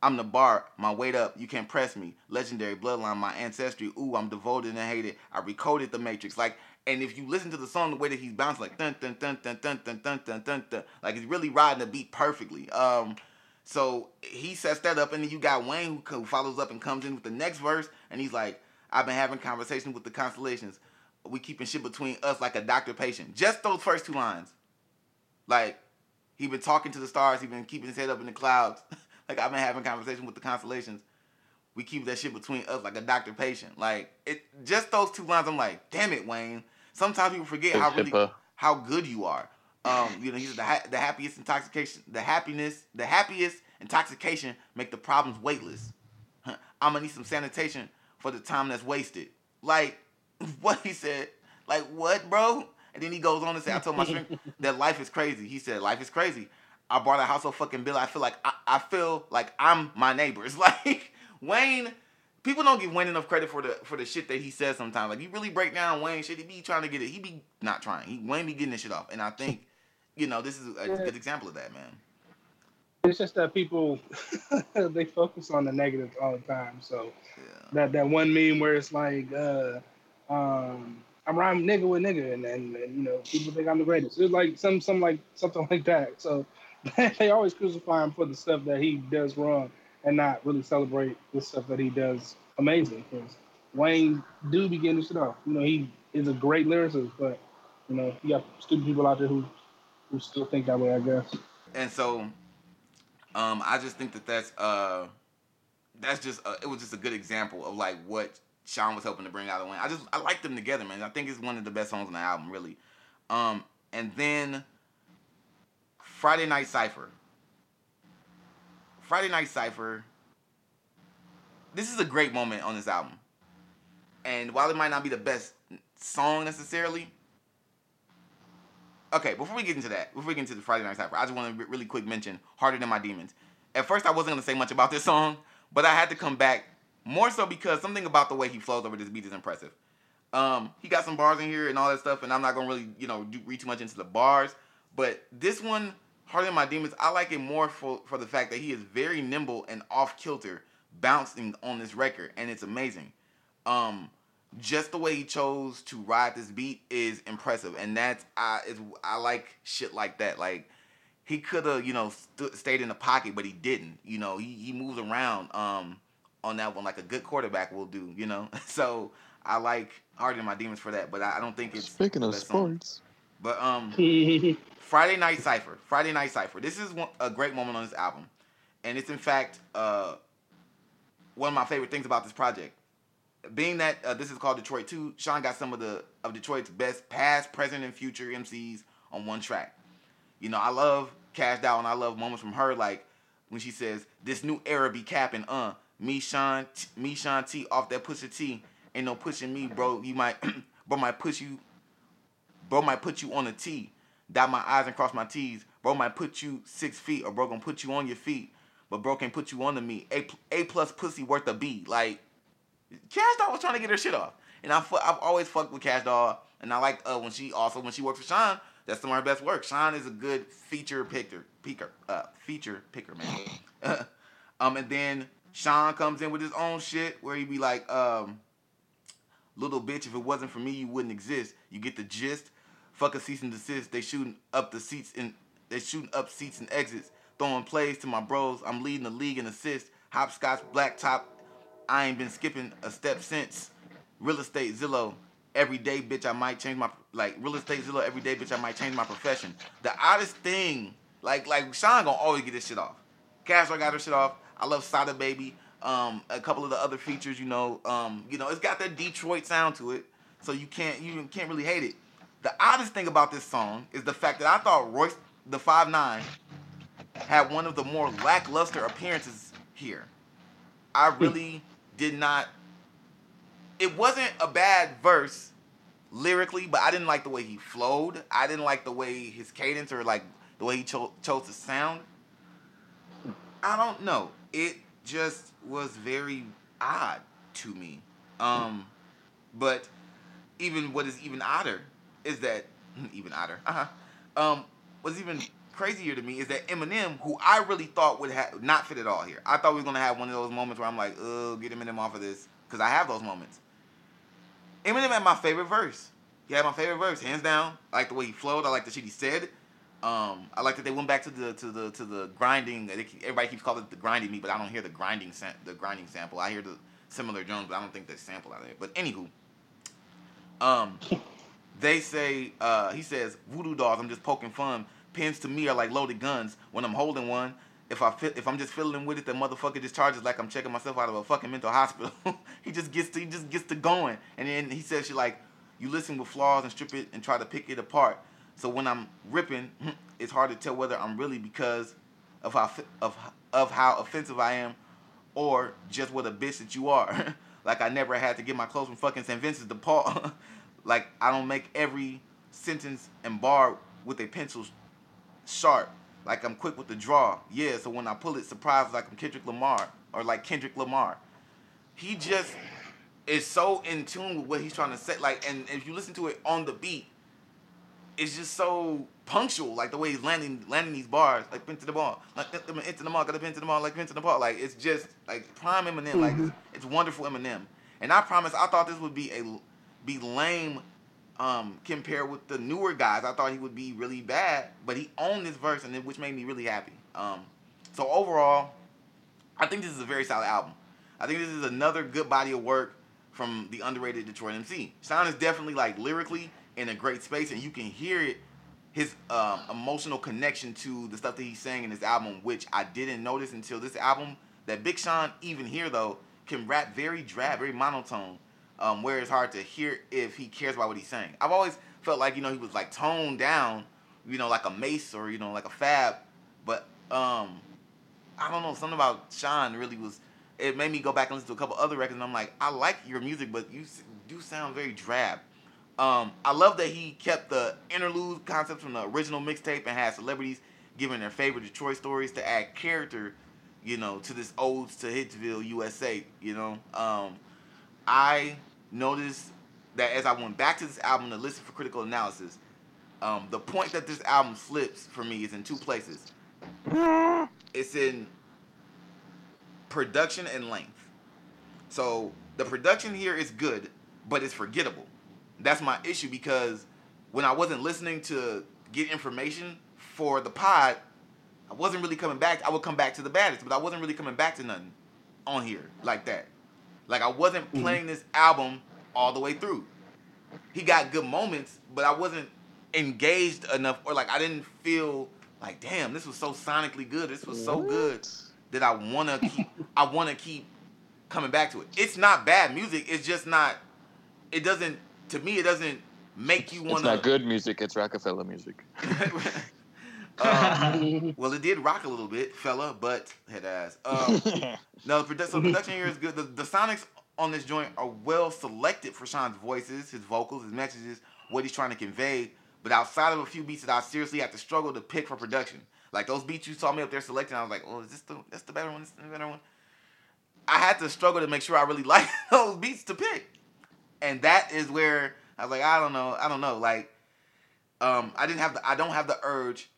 I'm the bar, my weight up, you can't press me. Legendary bloodline, my ancestry. Ooh, I'm devoted and hated. I recoded the matrix. Like, and if you listen to the song, the way that he's bouncing, like dun dun dun dun dun dun dun dun dun like he's really riding the beat perfectly. Um, so he sets that up, and then you got Wayne who follows up and comes in with the next verse, and he's like, "I've been having conversations with the constellations. We keeping shit between us like a doctor patient." Just those first two lines, like he been talking to the stars, he been keeping his head up in the clouds. like I've been having conversations with the constellations. We keep that shit between us like a doctor patient. Like it, just those two lines. I'm like, damn it, Wayne. Sometimes people forget how really how good you are. Um, you know, he's the ha- the happiest intoxication, the happiness, the happiest intoxication make the problems weightless. Huh. I'm gonna need some sanitation for the time that's wasted. Like what he said. Like what, bro? And then he goes on to say, I told my shrink that life is crazy. He said, life is crazy. I bought a house so fucking bill. I feel like I, I feel like I'm my neighbors. Like Wayne, people don't give Wayne enough credit for the for the shit that he says sometimes. Like you really break down Wayne shit, he be trying to get it. He be not trying. He Wayne be getting this shit off. And I think, you know, this is a Yeah. good example of that, man. It's just that people they focus on the negative all the time. So Yeah. that that one meme where it's like, uh, um, I'm rhyming nigga with nigga, and, and, and you know people think I'm the greatest. It's like some some like something like that. So they always crucify him for the stuff that he does wrong, and not really celebrate the stuff that he does amazing. Because Wayne do begin to this shit off. You know he is a great lyricist, but you know you got stupid people out there who who still think that way. I guess. And so, um, I just think that that's uh, that's just a, it was just a good example of like what Sean was helping to bring out of Wayne. I just I like them together, man. I think it's one of the best songs on the album, really. Um, and then Friday Night Cypher. Friday Night Cypher. This is a great moment on this album. And while it might not be the best song necessarily, okay, before we get into that, before we get into the Friday Night Cypher, I just want to really quick mention Harder Than My Demons. At first, I wasn't going to say much about this song, but I had to come back more so because something about the way he flows over this beat is impressive. Um, he got some bars in here and all that stuff, and I'm not gonna really, you know, do, read too much into the bars. But this one, Harder Than My Demons, I like it more for for the fact that he is very nimble and off kilter, bouncing on this record, and it's amazing. Um, just the way he chose to ride this beat is impressive, and that's I is I like shit like that. Like he could have, you know, st- stayed in the pocket, but he didn't. You know, he he moves around um on that one like a good quarterback will do. You know, so I like Harder Than My Demons for that, but I, I don't think it's Speaking the of best song. sports, But um, Friday Night Cypher. Friday Night Cypher. This is one, a great moment on this album, and it's in fact uh, one of my favorite things about this project. Being that uh, this is called Detroit 2, Sean got some of the of Detroit's best past, present, and future MCs on one track. You know, I love Kash Doll, and I love moments from her, like when she says, "This new era be capping, uh, me Sean, T- me Sean T off that Pusha T, ain't no pushing me, bro. You might, bro, might push you, bro, might put you on a T, dot my I's and cross my T's, bro, might put you six feet, or bro, gonna put you on your feet, but bro can put you on the me, a a plus pussy worth a B, like." Kash Doll was trying to get her shit off, and I fu- I've always fucked with Kash Doll, and I like uh, when she also when she worked for Sean. That's some of her best work. Sean is a good feature picker, picker, uh, feature picker man. um, and then Sean comes in with his own shit where he be like, um, "Little bitch, if it wasn't for me, you wouldn't exist." You get the gist. Fuck a cease and desist. They shooting up the seats and they shooting up seats and exits. Throwing plays to my bros. I'm leading the league in assists. Hopscotch, black top, I ain't been skipping a step since. Real estate Zillow. Every day, bitch, I might change my like real estate Zillow. Every day, bitch, I might change my profession. The oddest thing, like like Sean gonna always get this shit off. Castro got her shit off. I love Sada Baby. Um, a couple of the other features, you know, um, you know, it's got that Detroit sound to it, so you can't you can't really hate it. The oddest thing about this song is the fact that I thought Royce the Five Nine had one of the more lackluster appearances here. I really did not. It wasn't a bad verse lyrically, but I didn't like the way he flowed. I didn't like the way his cadence or like the way he cho- chose to sound. I don't know. It just was very odd to me. Um, but even what is even odder is that even odder. Uh huh. Um, what's even crazier to me is that Eminem, who I really thought would have not fit at all here. I thought we were gonna have one of those moments where I'm like, oh, get Eminem off of this, because I have those moments. Eminem had my favorite verse. He had my favorite verse, hands down. I like the way he flowed. I like the shit he said. Um, I like that they went back to the to the to the grinding. Everybody keeps calling it the grinding me, but I don't hear the grinding sam- the grinding sample. I hear the similar drums, but I don't think they sample out of it. But anywho, um, they say uh, he says voodoo dolls. I'm just poking fun. Pins to me are like loaded guns. When I'm holding one, if I fit, if I'm just fiddling with it, the motherfucker just charges like I'm checking myself out of a fucking mental hospital. he just gets to, he just gets to going, and then he says she like, you listen with flaws and strip it and try to pick it apart. So when I'm ripping, it's hard to tell whether I'm really because of how of of how offensive I am, or just what a bitch that you are. like I never had to get my clothes from fucking St. Vincent de Paul. like I don't make every sentence and bar with a pencil sharp. Like I'm quick with the draw. Yeah, so when I pull it, surprise like I'm Kendrick Lamar or like Kendrick Lamar. He just is so in tune with what he's trying to say. Like, and if you listen to it on the beat, it's just so punctual. Like the way he's landing landing these bars, like pin to the ball, like pin to the into the ball, got pin to the ball, like pin to the ball. Like it's just like prime Eminem. Like it's, it's wonderful Eminem. And I promise, I thought this would be a be lame um, compared with the newer guys. I thought he would be really bad, but he owned this verse, and it, which made me really happy. Um, so overall, I think this is a very solid album. I think this is another good body of work from the underrated Detroit MC. Sean is definitely like lyrically in a great space, and you can hear it, his um, emotional connection to the stuff that he's saying in this album, which I didn't notice until this album that Big Sean even here though can rap very drab, very monotone, um, where it's hard to hear if he cares about what he's saying. I've always felt like you know he was like toned down, you know, like a Mase or you know like a Fab, but um, I don't know something about Sean really was. It made me go back and listen to a couple other records, and I'm like, I like your music, but you do sound very drab. Um, I love that he kept the interlude concepts from the original mixtape and had celebrities giving their favorite Detroit stories to add character, you know, to this odes to Hitsville, USA. You know, um, I noticed that as I went back to this album to listen for critical analysis, um, the point that this album slips for me is in two places. It's in production and length. So the production here is good, but it's forgettable. That's my issue because when I wasn't listening to get information for the pod, I wasn't really coming back. I would come back to the baddest, but I wasn't really coming back to nothing on here like that. Like I wasn't mm-hmm. playing this album all the way through. He got good moments, but I wasn't engaged enough, or like I didn't feel like, damn, this was so sonically good. This was so good that I wanna keep. I wanna keep coming back to it. It's not bad music. It's just not. It doesn't. To me, it doesn't make you wanna. It's not good music. It's Rockefeller music. um, well, it did rock a little bit, fella, but head ass. Um, no, the produ- so production here is good. The, the sonics on this joint are well selected for Sean's voices, his vocals, his messages, what he's trying to convey. But outside of a few beats that I seriously have to struggle to pick for production, like those beats you saw me up there selecting, I was like, oh, is this the that's the better one? This the better one. I had to struggle to make sure I really like those beats to pick, and that is where I was like, I don't know, I don't know, like. Um, I didn't have the I don't have the urge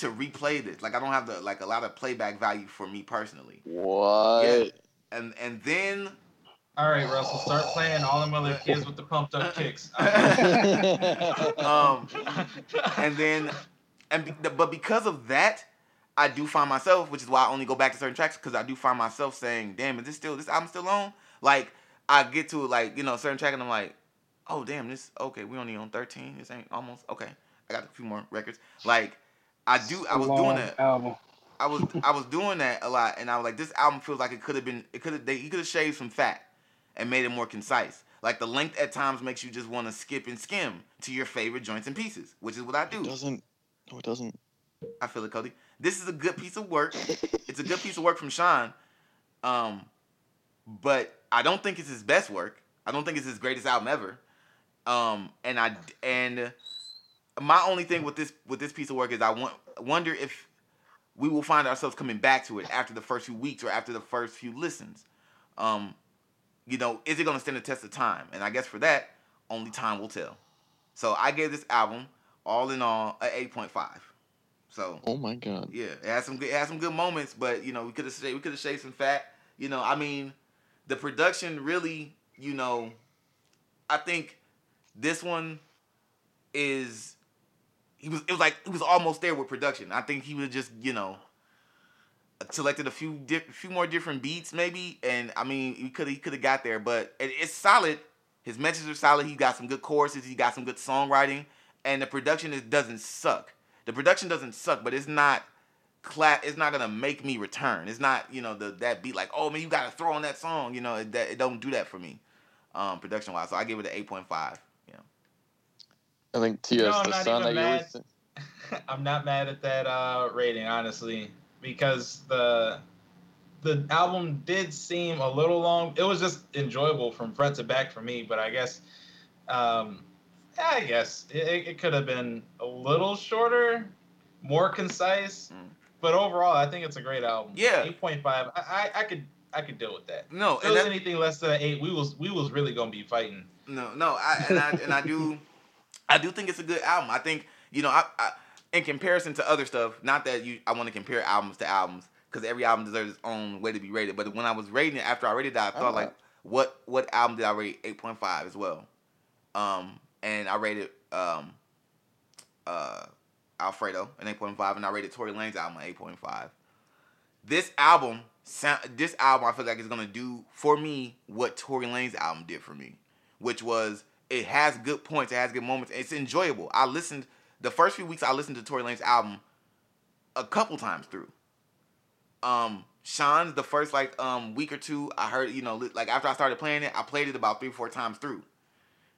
to replay this. Like I don't have the like a lot of playback value for me personally. what? And and then All right, Russell, start playing all them other kids with the pumped up kicks. um and then and be, but because of that, I do find myself, which is why I only go back to certain tracks because I do find myself saying, "Damn, is this still this album still on?" Like I get to like you know a certain track and I'm like, "Oh damn, this okay. We only on 13. This ain't almost okay. I got a few more records." Like I do. I was doing that. Album. I was I was doing that a lot, and I was like, this album feels like it could have been it could have they you could have shaved some fat and made it more concise. Like the length at times makes you just want to skip and skim to your favorite joints and pieces, which is what I do. It doesn't. No, it doesn't. I feel it, Cody. This is a good piece of work. It's a good piece of work from Sean. Um, but I don't think it's his best work. I don't think it's his greatest album ever. Um, and I and my only thing with this with this piece of work is I want wonder if we will find ourselves coming back to it after the first few weeks or after the first few listens. Um, you know, is it gonna stand the test of time? And I guess for that, only time will tell. So I gave this album all in all a eight point five. So Oh my god. yeah, it had some good, it had some good moments, but you know we could have we could have shaved some fat. You know, I mean, the production really, you know, I think this one is he was it was like it was almost there with production. I think he was just you know selected a few di- few more different beats maybe, and I mean he could he could have got there, but it, it's solid. His messages are solid. He got some good choruses. He got some good songwriting, and the production is doesn't suck. The production doesn't suck, but it's not cla- It's not gonna make me return. It's not you know the that beat like oh man you gotta throw on that song. You know it, that, it don't do that for me, um, production wise. So I give it an eight point five. Yeah. I think TS No, the I'm not son that even you mad. always. Say. I'm not mad at that uh, rating, honestly, because the the album did seem a little long. It was just enjoyable from front to back for me, but I guess, um, I guess it, it could have been a little shorter, more concise. Mm. But overall, I think it's a great album. Yeah. eight point five. I, I I could I could deal with that. No, If it was that, anything less than an eight, we was we was really gonna be fighting. No, no, I and I and I do, I do think it's a good album. I think you know, I, I in comparison to other stuff, not that you, I want to compare albums to albums because every album deserves its own way to be rated. But when I was rating it after I rated that, I thought Oh. like, what what album did I rate eight point five as well? Um, and I rated um, uh, Alfredo an eight point five, and I rated Tory Lanez album an eight point five. This album, sound, this album, I feel like is gonna do for me what Tory Lanez album did for me which was it has good points, it has good moments, it's enjoyable. I listened the first few weeks I listened to Tory Lanez album a couple times through. Um, Sean's the first like um week or two. I heard you know like after I started playing it, I played it about three four times through,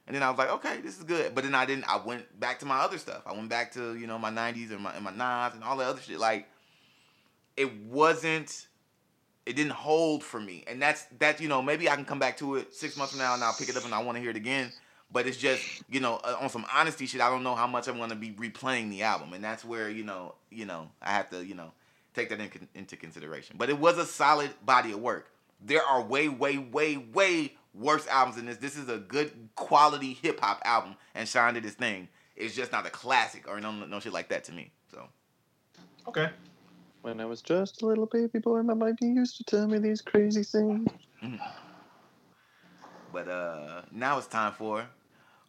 and then I was like, okay, this is good. But then I didn't. I went back to my other stuff. I went back to you know my '90s and my and my Nas and all that other shit. Like it wasn't. It didn't hold for me, and that's that. You know, maybe I can come back to it six months from now, and I'll pick it up, and I want to hear it again. But it's just you know uh, on some honesty shit. I don't know how much I'm gonna be replaying the album, and that's where you know you know I have to you know take that in, into consideration. But it was a solid body of work. There are way way way way worse albums than this. This is a good quality hip hop album, and Sean did his thing. It's just not a classic or no no shit like that to me. So Okay. When I was just a little baby boy, my mom used to tell me these crazy things. But uh now it's time for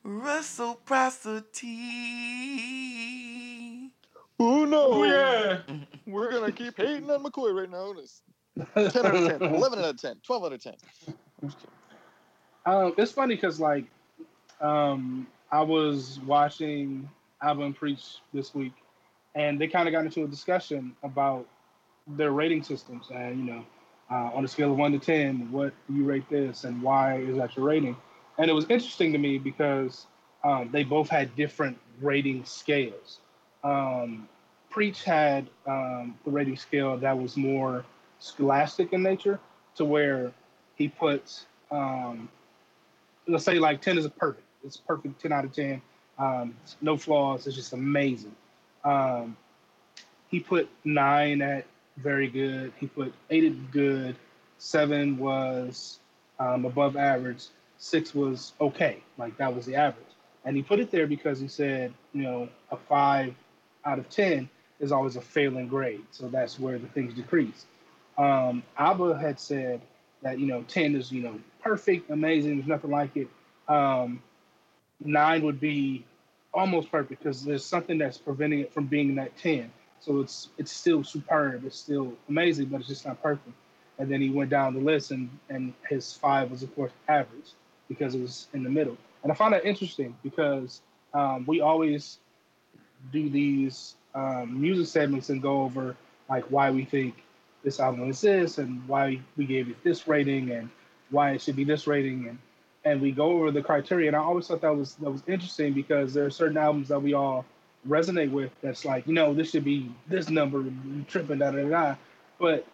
reciprocity. Oh no! Oh yeah. We're gonna keep hating on McCoy right now. It's 10 out of 10, 11 out of 10, 12 out of 10. Um, it's funny because like um, I was watching Alvin preach this week, and they kind of got into a discussion about their rating systems, and you know, uh, on a scale of one to ten, what do you rate this, and why is that your rating? And it was interesting to me because um, they both had different rating scales. Um, Preach had um, the rating scale that was more scholastic in nature, to where he puts um, let's say like 10 is a perfect. It's perfect 10 out of 10. Um, no flaws. It's just amazing. Um, he put nine at very good. He put eight at good. Seven was above average. Six was okay. Like that was the average. And he put it there because he said, you know, a five out of 10 is always a failing grade. So that's where the things decrease. Um, Abba had said that, you know, 10 is, you know, perfect, amazing. There's nothing like it. Um, nine would be almost perfect because there's something that's preventing it from being that ten. So it's it's still superb. It's still amazing, but it's just not perfect. And then he went down the list, and and his five was of course average because it was in the middle. And I find that interesting because um, we always do these um, music segments and go over like why we think this album is this and why we gave it this rating and why it should be this rating and and we go over the criteria and I always thought that was that was interesting because there are certain albums that we all resonate with that's like you know this should be this number tripping da da da but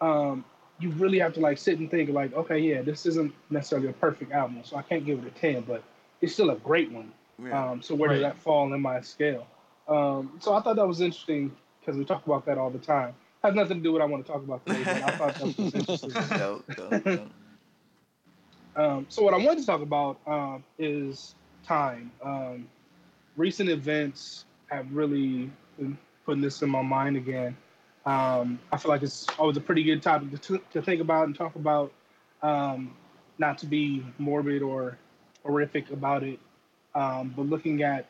um you really have to like sit and think like okay yeah this isn't necessarily a perfect album so I can't give it a 10 but it's still a great one Yeah. um so where does that fall in my scale um so I thought that was interesting because we talk about that all the time has nothing to do with what I want to talk about today but I thought that was interesting Dope, dope, dope. Um, so what I wanted to talk about um, is time. Um, recent events have really been putting this in my mind again. Um, I feel like it's always a pretty good topic to, to think about and talk about. Um, not to be morbid or horrific about it, um, but looking at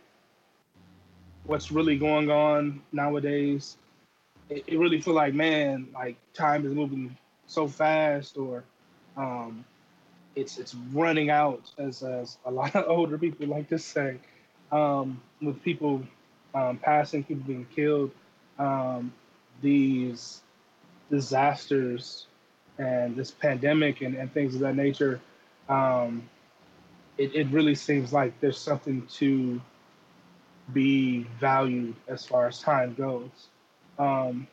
what's really going on nowadays, it, it really feel like man, like time is moving so fast, or um, it's it's running out, as, as a lot of older people like to say, um, with people um, passing, people being killed, um, these disasters, and this pandemic and, and things of that nature. Um, it, it really seems like there's something to be valued as far as time goes. Um,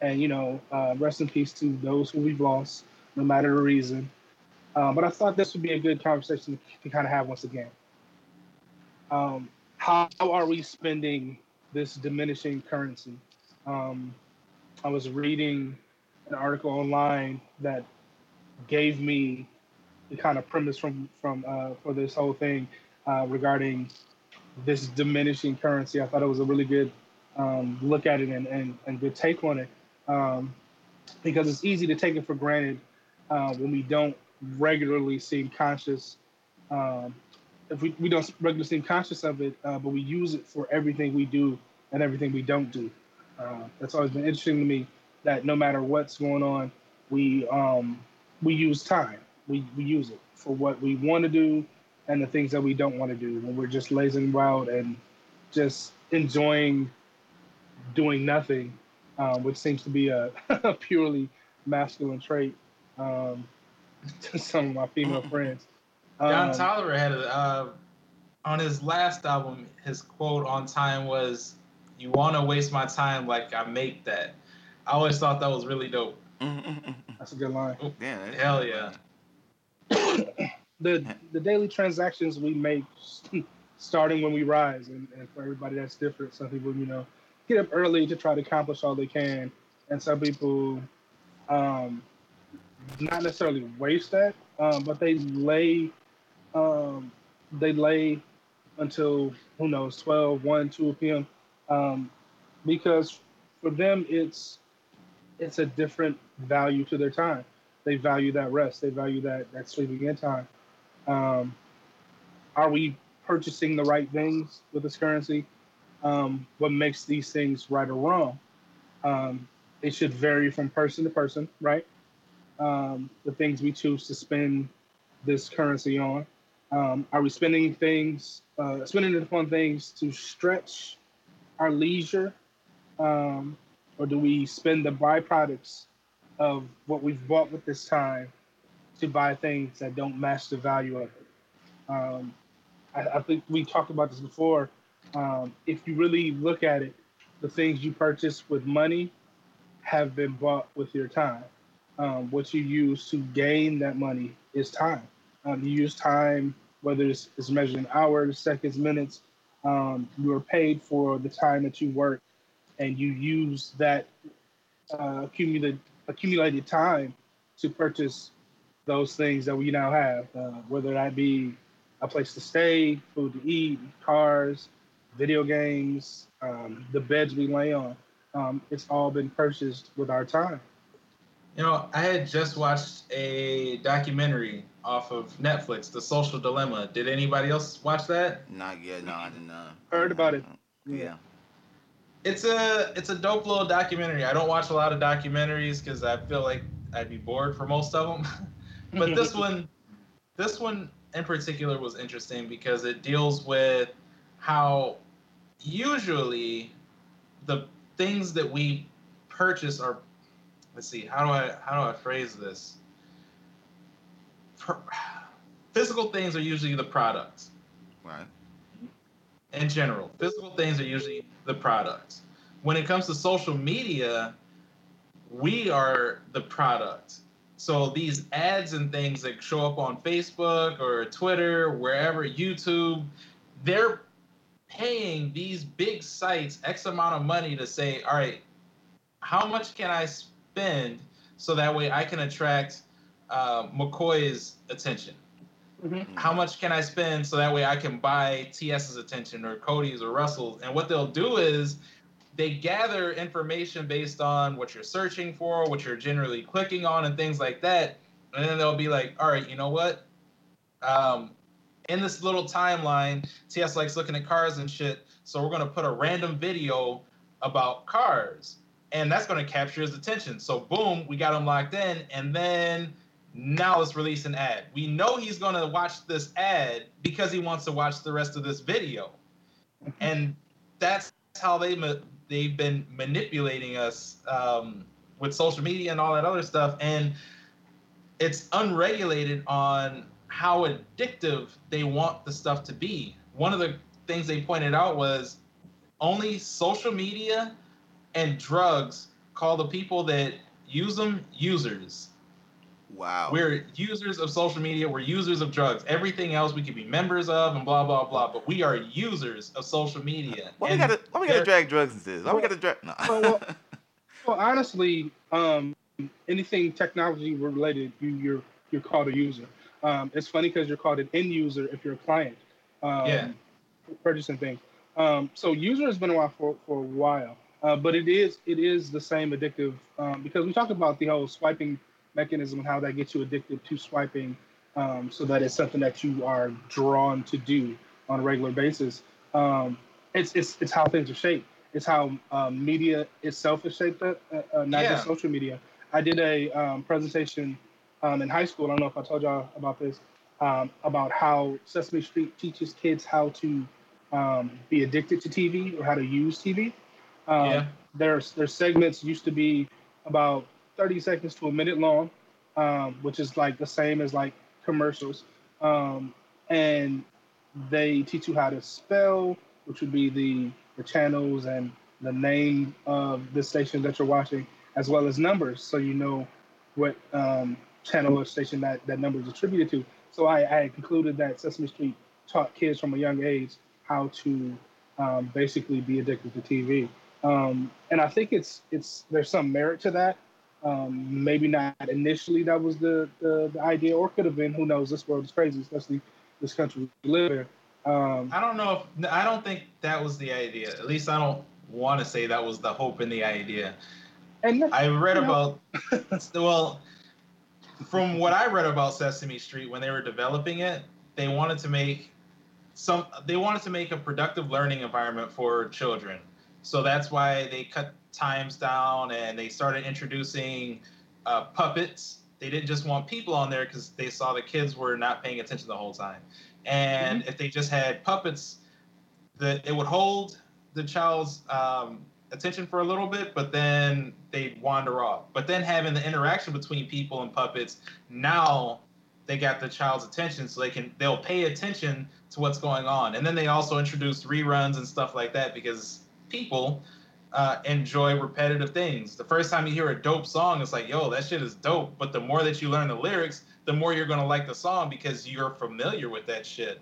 and, you know, uh, rest in peace to those who we've lost, no matter the reason. Um, but I thought this would be a good conversation to, kind of have once again. Um, how are we spending this diminishing currency? Um, I was reading an article online that gave me the kind of premise from from uh, for this whole thing uh, regarding this diminishing currency. I thought it was a really good um, look at it and, and, and good take on it um, because it's easy to take it for granted uh, when we don't regularly seem conscious. Um, if we, we don't regularly seem conscious of it, uh, but we use it for everything we do and everything we don't do. Uh, that's always been interesting to me that no matter what's going on, we um, we use time. We, we use it for what we want to do and the things that we don't want to do when we're just lazing around and just enjoying doing nothing, um, which seems to be a, a purely masculine trait um, to some of my female friends. John Um, Tolliver had a, uh, on his last album. His quote on time was, "You want to waste my time like I make that." I always thought that was really dope. That's a good line. Yeah, that- Hell yeah. the the daily transactions we make starting when we rise and, and for everybody that's different some people you know get up early to try to accomplish all they can and some people um not necessarily waste that um but they lay um they lay until who knows 12 1 2 p.m um because for them it's it's a different value to their time they value that rest they value that that sleeping in time um, are we purchasing the right things with this currency? Um, what makes these things right or wrong? Um, it should vary from person to person, right? Um, the things we choose to spend this currency on. Um, are we spending things, uh, spending it upon things to stretch our leisure, um, or do we spend the byproducts of what we've bought with this time to buy things that don't match the value of it. Um, I, I think we talked about this before. Um, if you really look at it, the things you purchase with money have been bought with your time. Um, what you use to gain that money is time. Um, you use time, whether it's, it's measured in hours, seconds, minutes. Um, you are paid for the time that you work, and you use that uh, accumulated accumulated time to purchase those things that we now have, uh, whether that be a place to stay, food to eat, cars, video games, um, the beds we lay on. Um, it's all been purchased with our time. You know, I had just watched a documentary off of Netflix, The Social Dilemma. Did anybody else watch that? Not yet. No, I didn't. Uh, Heard about it. Yeah. It's a it's a dope little documentary. I don't watch a lot of documentaries because I feel like I'd be bored for most of them. but this one, this one in particular was interesting because it deals with how usually the things that we purchase are. Let's see. How do I how do I phrase this? Physical things are usually the products Right. in general. Physical things are usually the products. When it comes to social media, we are the product. So these ads and things that show up on Facebook or Twitter, wherever, YouTube, they're paying these big sites X amount of money to say, all right, how much can I spend so that way I can attract uh, McCoy's attention? how much can I spend so that way I can buy TS's attention or Cody's or Russell's? And what they'll do is they gather information based on what you're searching for, what you're generally clicking on, and things like that. And then they'll be like, all right, you know what? Um, in this little timeline, TS likes looking at cars and shit. So we're going to put a random video about cars. And that's going to capture his attention. So, boom, we got him locked in. And then now let's release an ad. We know he's going to watch this ad because he wants to watch the rest of this video. And that's how they ma- they've been manipulating us um, with social media and all that other stuff. And it's unregulated on how addictive they want the stuff to be. One of the things they pointed out was only social media and drugs call the people that use them users. Wow. We're users of social media. We're users of drugs. Everything else we could be members of and blah blah blah. But we are users of social media. why we gotta why we gotta drag drugs into this? Why we gotta drag? No. Well, well- Well, honestly, um, anything technology related, you, you're you're called a user. Um, it's funny because you're called an end user if you're a client. Um, Yeah. Purchasing things. Um, so user has been around for, for a while, uh, but it is it is the same addictive um, because we talked about the whole swiping mechanism and how that gets you addicted to swiping, um, so that it's something that you are drawn to do on a regular basis. Um, it's, it's it's how things are shaped. It's how um, media itself is shaped, uh, uh, not Yeah. just social media. I did a um, presentation um, in high school. I don't know if I told y'all about this, um, about how Sesame Street teaches kids how to um, be addicted to TV or how to use TV. Um, Yeah. Their their segments used to be about 30 seconds to a minute long, um, which is like the same as like commercials. Um, and they teach you how to spell, which would be the, the channels and the name of the station that you're watching, as well as numbers, so you know what um, channel or station that, that number is attributed to. So I, I concluded that Sesame Street taught kids from a young age how to um, basically be addicted to TV. Um, and I think it's it's there's some merit to that. Um, maybe not initially that was the, the, the idea, or could have been. Who knows? This world is crazy, especially this country we live in. Um, I don't know if I don't think that was the idea. At least I don't want to say that was the hope in the idea. and I read about well, from what I read about Sesame Street when they were developing it, they wanted to make some they wanted to make a productive learning environment for children. So that's why they cut times down and they started introducing uh, puppets. They didn't just want people on there because they saw the kids were not paying attention the whole time. And if they just had puppets, that it would hold the child's um, attention for a little bit, but then they'd wander off. But then having the interaction between people and puppets, now they got the child's attention, so they can they'll pay attention to what's going on. And then they also introduced reruns and stuff like that because people uh, enjoy repetitive things. The first time you hear a dope song, it's like, yo, that shit is dope. But the more that you learn the lyrics, the more you're gonna like the song because you're familiar with that shit.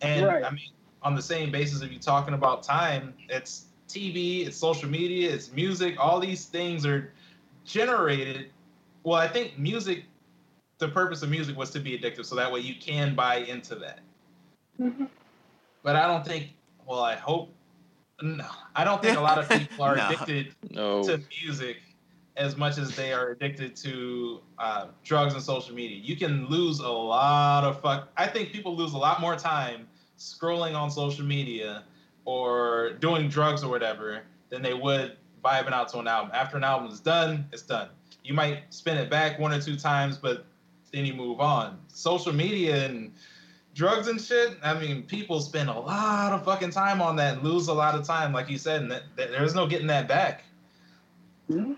And Right. I mean, on the same basis of you talking about time, it's TV, it's social media, it's music. All these things are generated. Well, I think music. The purpose of music was to be addictive, so that way you can buy into that. Mhm. But I don't think. Well, I hope. No, I don't think a lot of people are No. addicted No. to music as much as they are addicted to uh, drugs and social media. You can lose a lot of fuck. I think people lose a lot more time scrolling on social media or doing drugs or whatever than they would vibing out to an album. After an album is done, it's done. You might spin it back one or two times, but then you move on. Social media and drugs and shit. I mean, people spend a lot of fucking time on that and lose a lot of time, like you said, and that, that, there's no getting that back. Mhm.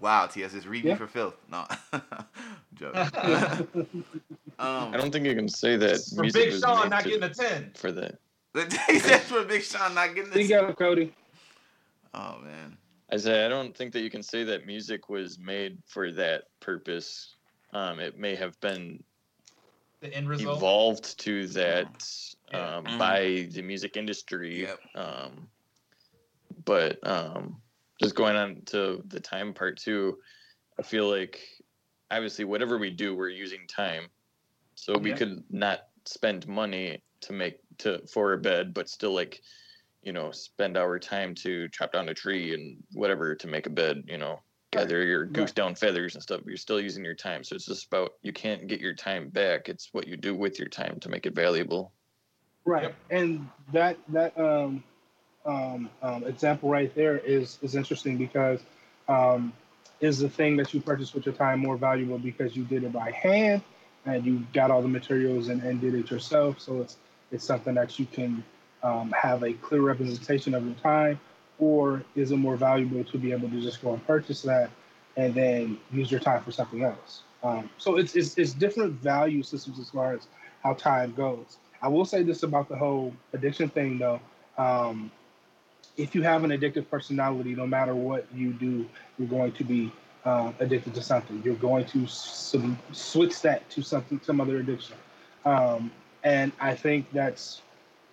Wow, TS is read Yeah. for filth. No, joke. I um, don't think you can say that For music Big Sean not to- getting a 10. for that. he said for Big Sean not getting There this. you go, Cody. Oh man. I say I don't think that you can say that music was made for that purpose. Um, it may have been The end result. evolved to that Yeah. um, Mhm. by the music industry. Yep. Um, but um, just going on to the time part too, I feel like obviously whatever we do, we're using time. So we Yeah. could not spend money to make to for a bed, but still like, you know, spend our time to chop down a tree and whatever to make a bed. You know, gather your goose down feathers and stuff. But you're still using your time, so it's just about you can't get your time back. It's what you do with your time to make it valuable. Right, Yep. and that that um, um, um, example right there is is interesting because um, is the thing that you purchased with your time more valuable because you did it by hand and you got all the materials and, and did it yourself. So it's it's something that you can um, have a clear representation of your time, or is it more valuable to be able to just go and purchase that and then use your time for something else? Um, so it's, it's it's different value systems as far as how time goes. I will say this about the whole addiction thing, though. Um, if you have an addictive personality, no matter what you do, you're going to be um, addicted to something. You're going to s- switch that to something, some other addiction. Um, and I think that's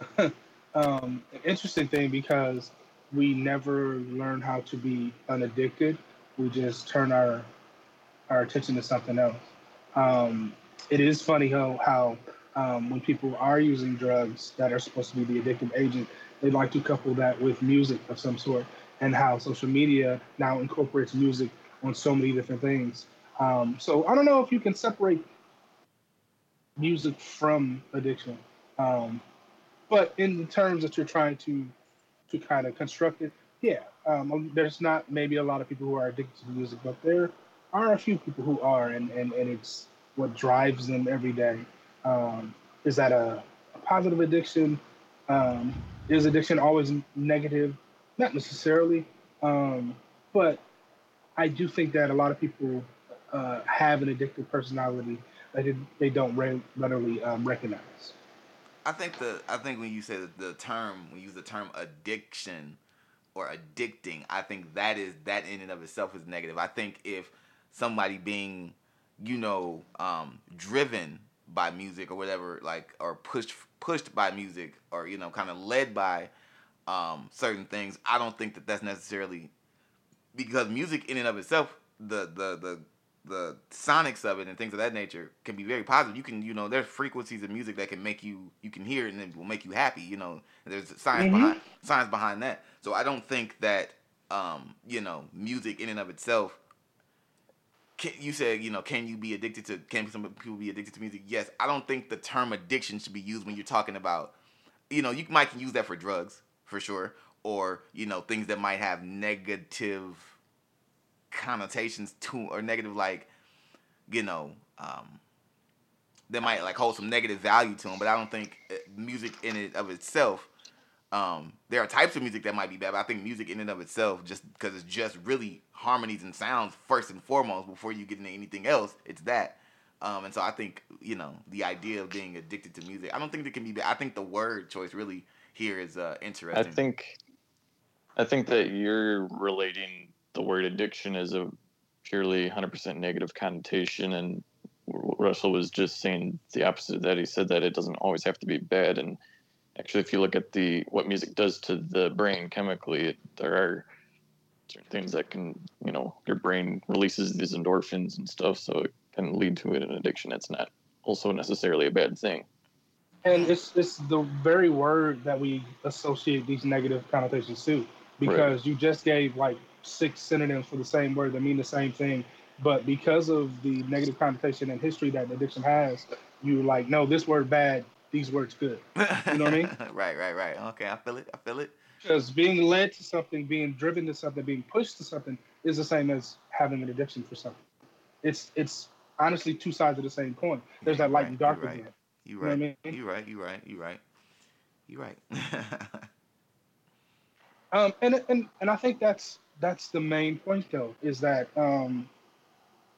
um, an interesting thing because we never learn how to be unaddicted. We just turn our our attention to something else. Um, it is funny how how um, when people are using drugs that are supposed to be the addictive agent, they like to couple that with music of some sort, and how social media now incorporates music on so many different things. Um, so I don't know if you can separate music from addiction, um, but in the terms that you're trying to to kind of construct it, yeah, um, there's not maybe a lot of people who are addicted to music, but there are a few people who are, and, and, and it's what drives them every day. Um, is that a, a positive addiction? Um, is addiction always negative? Not necessarily. Um, but I do think that a lot of people uh, have an addictive personality that they, don't re- readily um, recognize. I think the I think when you say the, the term when you use the term addiction or addicting, I think that is that in and of itself is negative. I think if somebody being, you know, um, driven by music or whatever, like or pushed pushed by music or you know, kind of led by um, certain things, I don't think that that's necessarily because music in and of itself, the the the the sonics of it and things of that nature can be very positive. You can, you know, there's frequencies of music that can make you, you can hear it and it will make you happy. You know, there's science mm-hmm. behind science behind that. So I don't think that, um, you know, music in and of itself. Can, you said, you know, can you be addicted to? Can some people be addicted to music? Yes. I don't think the term addiction should be used when you're talking about, you know, you might can use that for drugs for sure, or you know, things that might have negative connotations to or negative like you know um they might like hold some negative value to them but i don't think uh, music in it of itself um there are types of music that might be bad but i think music in and of itself just because it's just really harmonies and sounds first and foremost before you get into anything else it's that. Um and so i think you know the idea of being addicted to music i don't think it can be bad i think the word choice really here is uh interesting. I think i think that you're relating the word addiction is a purely 100% negative connotation and russell was just saying the opposite of that he said that it doesn't always have to be bad and actually if you look at the what music does to the brain chemically it, there are certain things that can you know your brain releases these endorphins and stuff so it can lead to an addiction it's not also necessarily a bad thing and it's it's the very word that we associate these negative connotations to because right. you just gave like six synonyms for the same word that mean the same thing. But because of the negative connotation and history that addiction has, you like, no, this word bad, these words good. You know what I mean? right, right, right. Okay, I feel it. I feel it. Because being led to something, being driven to something, being pushed to something is the same as having an addiction for something. It's it's honestly two sides of the same coin. There's that light right, and dark you right. You right. You, know I mean? you right. You right. You right. You right. um, and and and I think that's that's the main point though is that um,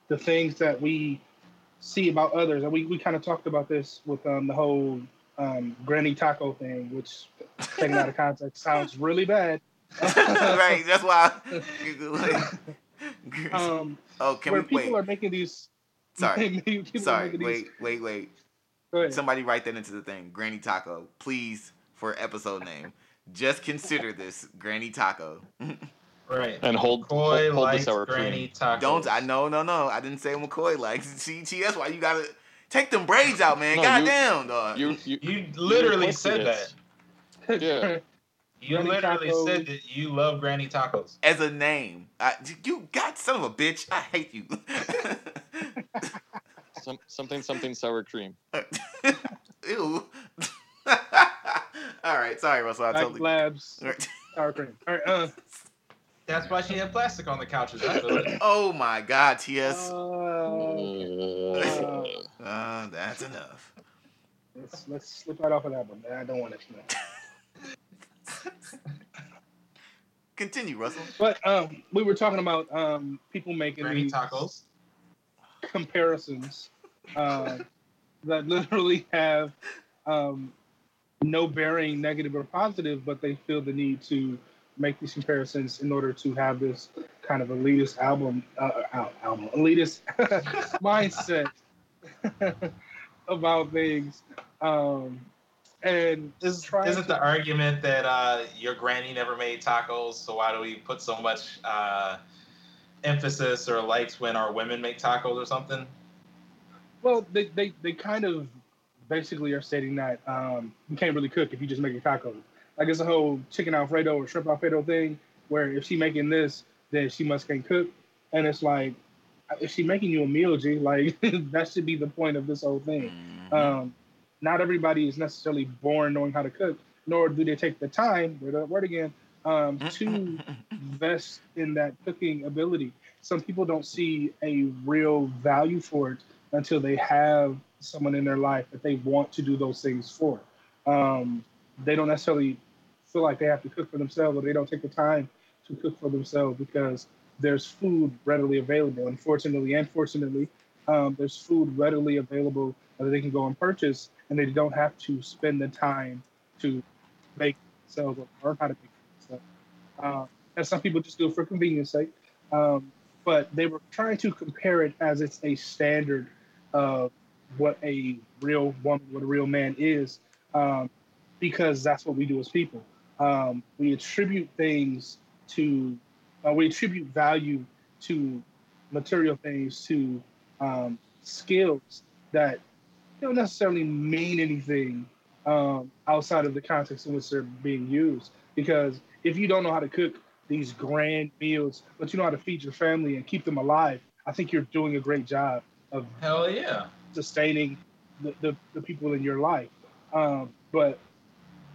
the things that we see about others and we, we kind of talked about this with um, the whole um, granny taco thing which taken out of context sounds really bad. Right that's why um, oh can where we, people wait. are making these sorry. sorry wait wait wait. Somebody write that into the thing. Granny taco please for episode name. Just consider this granny taco Right. And hold, McCoy hold, hold the sour cream. Tacos. Don't I no no no I didn't say McCoy likes. See, see that's why you gotta take them braids out, man. No, Goddamn, dog. You, you, you literally said that. Yeah. You granny literally tacos. said that you love Granny Tacos. As a name. I, you got son of a bitch. I hate you. Some, something something sour cream. Ew. All right, sorry, Russell. I totally. Labs. All right. sour cream. All right. Uh. That's why she had plastic on the couches. oh my God, T.S. Uh, uh, that's enough. Let's let's slip right off of that one. I don't want it to Continue, Russell. But um, we were talking about um, people making these tacos comparisons uh, that literally have um, no bearing, negative or positive, but they feel the need to make these comparisons in order to have this kind of elitist album, uh, album, elitist mindset about things. Um, and is isn't the argument that uh, your granny never made tacos, so why do we put so much uh, emphasis or likes when our women make tacos or something? Well, they, they, they kind of basically are stating that um, you can't really cook if you just make a tacos like it's a whole chicken alfredo or shrimp alfredo thing where if she making this, then she must can cook. And it's like, if she making you a meal, G, like that should be the point of this whole thing. Mm-hmm. Um, not everybody is necessarily born knowing how to cook, nor do they take the time, word again, um, to invest in that cooking ability. Some people don't see a real value for it until they have someone in their life that they want to do those things for. Um, they don't necessarily feel like they have to cook for themselves or they don't take the time to cook for themselves because there's food readily available. Unfortunately and fortunately, um, there's food readily available that they can go and purchase, and they don't have to spend the time to make themselves or learn how to make stuff. Um, and some people just do it for convenience sake. Um, but they were trying to compare it as it's a standard of what a real woman, what a real man is, um, because that's what we do as people. Um, we attribute things to, uh, we attribute value to material things, to um, skills that don't necessarily mean anything um, outside of the context in which they're being used. Because if you don't know how to cook these grand meals, but you know how to feed your family and keep them alive, I think you're doing a great job of hell yeah sustaining the, the, the people in your life. Um, but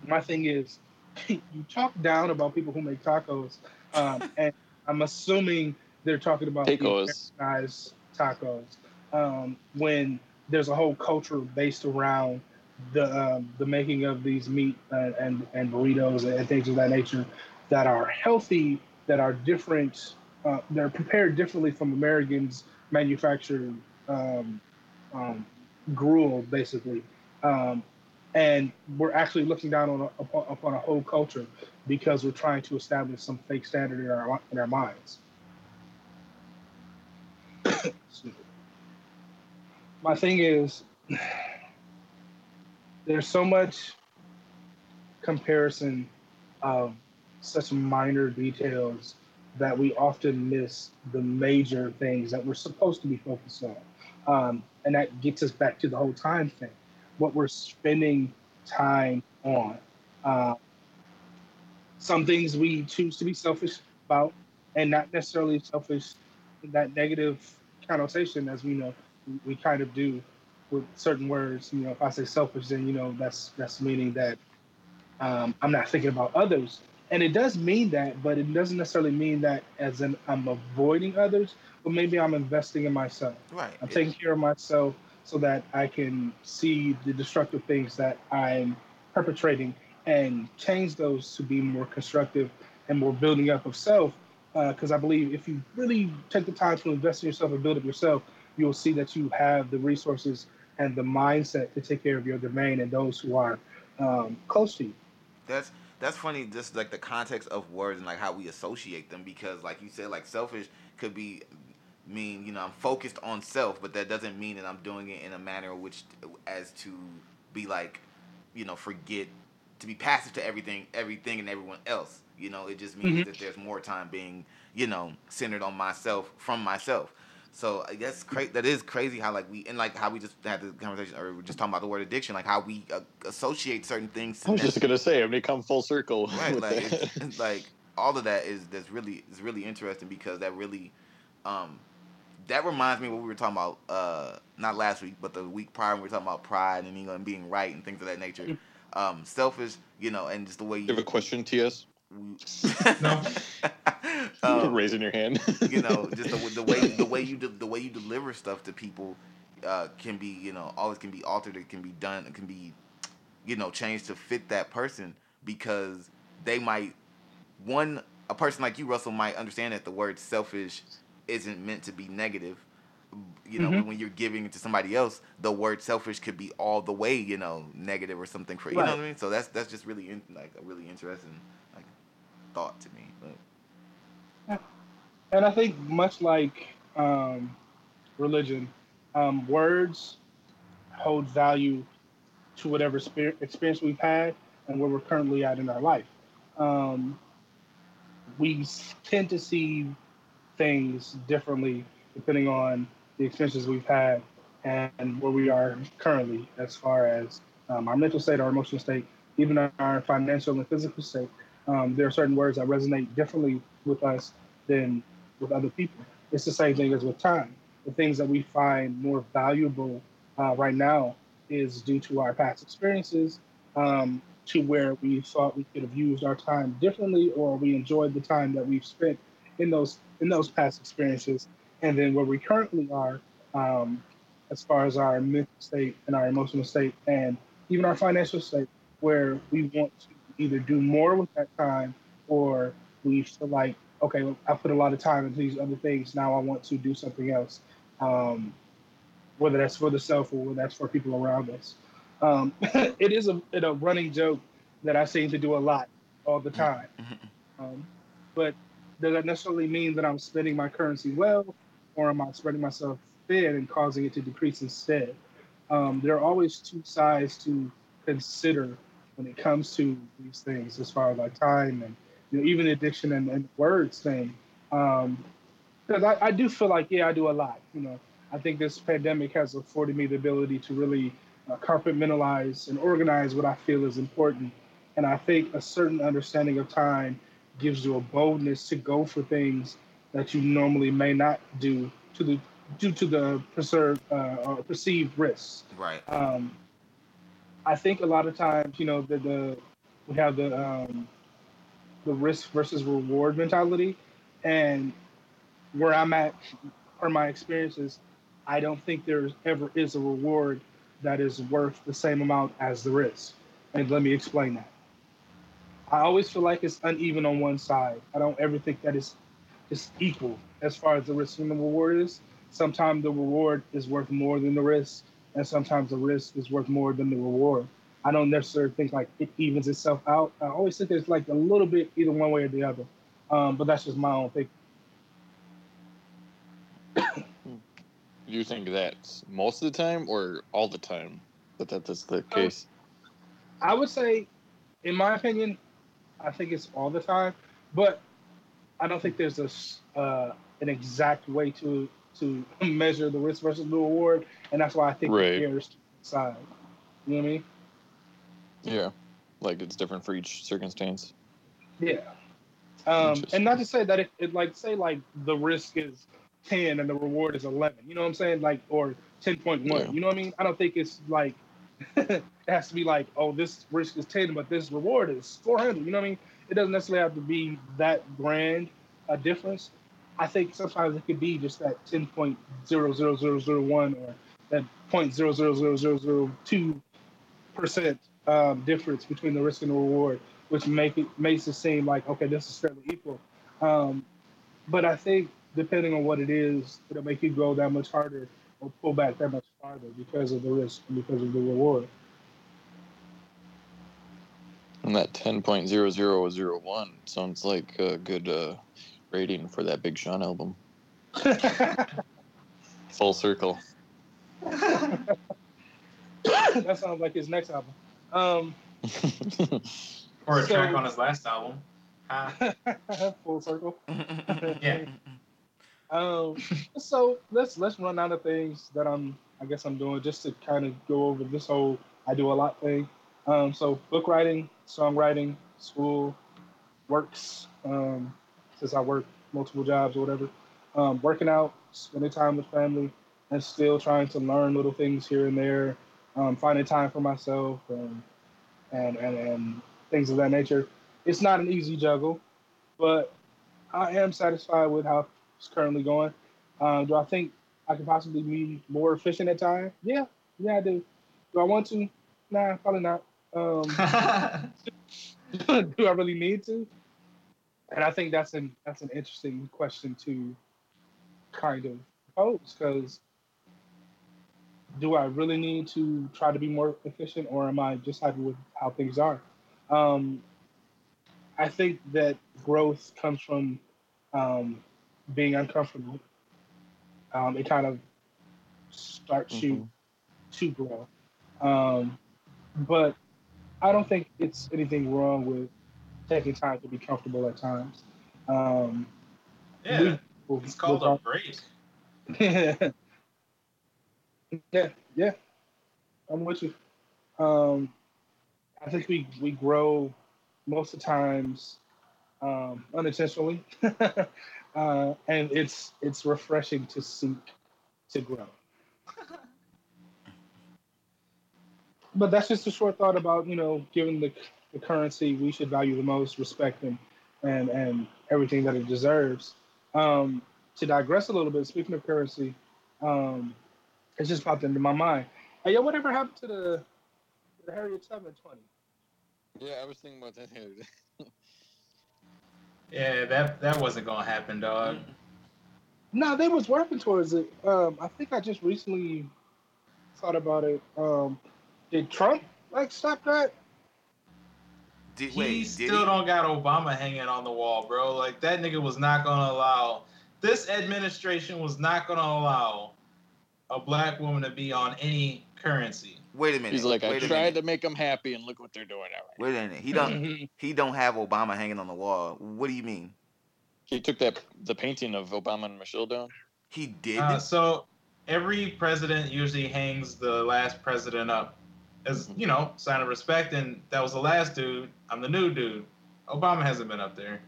my thing is, you talk down about people who make tacos, um, and I'm assuming they're talking about tacos, tacos, um, when there's a whole culture based around the um, the making of these meat and, and, and burritos and things of that nature that are healthy, that are different, uh, they're prepared differently from Americans manufactured um, um, gruel, basically. And we're actually looking down on a, upon, upon, a whole culture because we're trying to establish some fake standard in our in our minds. My thing is, there's so much comparison of such minor details that we often miss the major things that we're supposed to be focused on. Um, and that gets us back to the whole time thing, what we're spending time on. Uh, some things we choose to be selfish about, and not necessarily selfish in that negative connotation, as we know we, we kind of do with certain words. You know, if I say selfish, then you know that's that's meaning that um, I'm not thinking about others and it does mean that, but it doesn't necessarily mean that as in I'm avoiding others, but maybe I'm investing in myself. Right. I'm taking care of myself so that I can see the destructive things that I'm perpetrating and change those to be more constructive and more building up of self. Because uh, I believe if you really take the time to invest in yourself and build up yourself, you'll see that you have the resources and the mindset to take care of your domain and those who are um, close to you. That's that's funny just like the context of words and like how we associate them because like you said like selfish could be mean you know i'm focused on self but that doesn't mean that i'm doing it in a manner which as to be like you know forget to be passive to everything everything and everyone else you know it just means mm-hmm. that there's more time being you know centered on myself from myself so I guess cra- that is crazy how like we and like how we just had the conversation or we're just talking about the word addiction, like how we uh, associate certain things. I was just gonna say, I'm gonna come full circle. Right, like it's, it's like all of that is that's really is really interesting because that really, um, that reminds me what we were talking about uh not last week but the week prior we were talking about pride and you know and being right and things of that nature. Mm-hmm. Um, selfish, you know, and just the way you, you have a question, TS. no. um, raising your hand. you know, just the, the way the way you de- the way you deliver stuff to people uh, can be you know always can be altered. It can be done. It can be you know changed to fit that person because they might one a person like you Russell might understand that the word selfish isn't meant to be negative you know, mm-hmm. when you're giving it to somebody else, the word selfish could be all the way, you know, negative or something for you right. know what I mean. So that's that's just really in, like a really interesting like thought to me. But and I think much like um, religion, um, words hold value to whatever spirit, experience we've had and where we're currently at in our life. Um, we tend to see things differently depending on the experiences we've had and where we are currently as far as um, our mental state, our emotional state, even our financial and physical state. Um, there are certain words that resonate differently with us than with other people. It's the same thing as with time. The things that we find more valuable uh, right now is due to our past experiences, um, to where we thought we could have used our time differently, or we enjoyed the time that we've spent in those in those past experiences, and then where we currently are, um, as far as our mental state and our emotional state, and even our financial state, where we want to either do more with that time, or we feel like okay, I put a lot of time into these other things. Now I want to do something else, um, whether that's for the self or whether that's for people around us. Um, it is a, a running joke that I seem to do a lot all the time. Um, but does that necessarily mean that I'm spending my currency well, or am I spreading myself thin and causing it to decrease instead? Um, there are always two sides to consider when it comes to these things, as far as like time and you know, even addiction and, and words thing. Because um, I, I do feel like, yeah, I do a lot. You know, I think this pandemic has afforded me the ability to really uh, compartmentalize and organize what I feel is important. And I think a certain understanding of time gives you a boldness to go for things that you normally may not do to the due to the preserved uh, or perceived risks. Right. Um, I think a lot of times, you know, the, the we have the um, the risk versus reward mentality, and where I'm at, or my experiences, I don't think there ever is a reward that is worth the same amount as the risk. And let me explain that. I always feel like it's uneven on one side. I don't ever think that it's it's equal as far as the risk and the reward is. Sometimes the reward is worth more than the risk, and sometimes the risk is worth more than the reward. I don't necessarily think like it evens itself out. I always think there's like a little bit either one way or the other. Um, but that's just my own thinking. you think that's most of the time or all the time that that is the case? I would say, in my opinion, I think it's all the time, but I don't think there's a uh, an exact way to to measure the risk versus the reward, and that's why I think right. the side. You know what I mean? Yeah, like it's different for each circumstance. Yeah, um, and not to say that it, it like say like the risk is ten and the reward is eleven. You know what I'm saying? Like or ten point one. Yeah. You know what I mean? I don't think it's like it has to be like oh this risk is ten but this reward is four hundred. You know what I mean? It doesn't necessarily have to be that grand a difference. I think sometimes it could be just that ten point zero zero zero zero one or that point zero zero zero zero zero two percent um, difference between the risk and the reward, which make it makes it seem like okay, this is fairly equal. Um, but I think depending on what it is, it'll make you go that much harder or pull back that much farther because of the risk and because of the reward. And that ten point zero zero zero one sounds like a good uh, rating for that Big Sean album. Full circle. that sounds like his next album. Um, Or a So- track on his last album. Full circle. yeah. Um, so let's let's run out of things that I'm I guess I'm doing just to kind of go over this whole I do a lot thing. Um, so book writing, songwriting, school, works. Um, since I work multiple jobs or whatever, um, working out, spending time with family, and still trying to learn little things here and there. Um, finding time for myself and, and and and things of that nature. It's not an easy juggle, but I am satisfied with how it's currently going. Um, do I think I could possibly be more efficient at times? Yeah, yeah, I do. Do I want to? Nah, probably not. Um, do I really need to? And I think that's an that's an interesting question to kind of pose because do I really need to try to be more efficient, or am I just happy with how things are? Um, I think that growth comes from um, being uncomfortable. Um, it kind of starts you to grow. Um, but I don't think it's anything wrong with taking time to be comfortable at times. Um, Yeah. we- It's called a break. yeah, yeah, I'm with you. Um, I think we we grow most of the times um, unintentionally, uh, and it's it's refreshing to seek to grow. but that's just a short thought about you know, given the the currency we should value the most, respect and and and everything that it deserves. Um, to digress a little bit, speaking of currency, um, it just popped into my mind. Hey, yo, whatever happened to the the Harriet 720? Yeah, I was thinking about that the other day. Yeah, that that wasn't gonna happen, dog. No, they was working towards it. Um, I think I just recently thought about it. Um, did Trump like stop that? Did, He wait, did still he? don't got Obama hanging on the wall, bro. Like that nigga was not gonna allow. This administration was not gonna allow a black woman to be on any currency. Wait a minute. He's like, I wait a tried to make them happy, and look what they're doing now. Wait a minute. He don't. he don't have Obama hanging on the wall. What do you mean? He took that the painting of Obama and Michelle down. He did. Uh, so every president usually hangs the last president up as you know sign of respect, and that was the last dude. I'm the new dude. Obama hasn't been up there.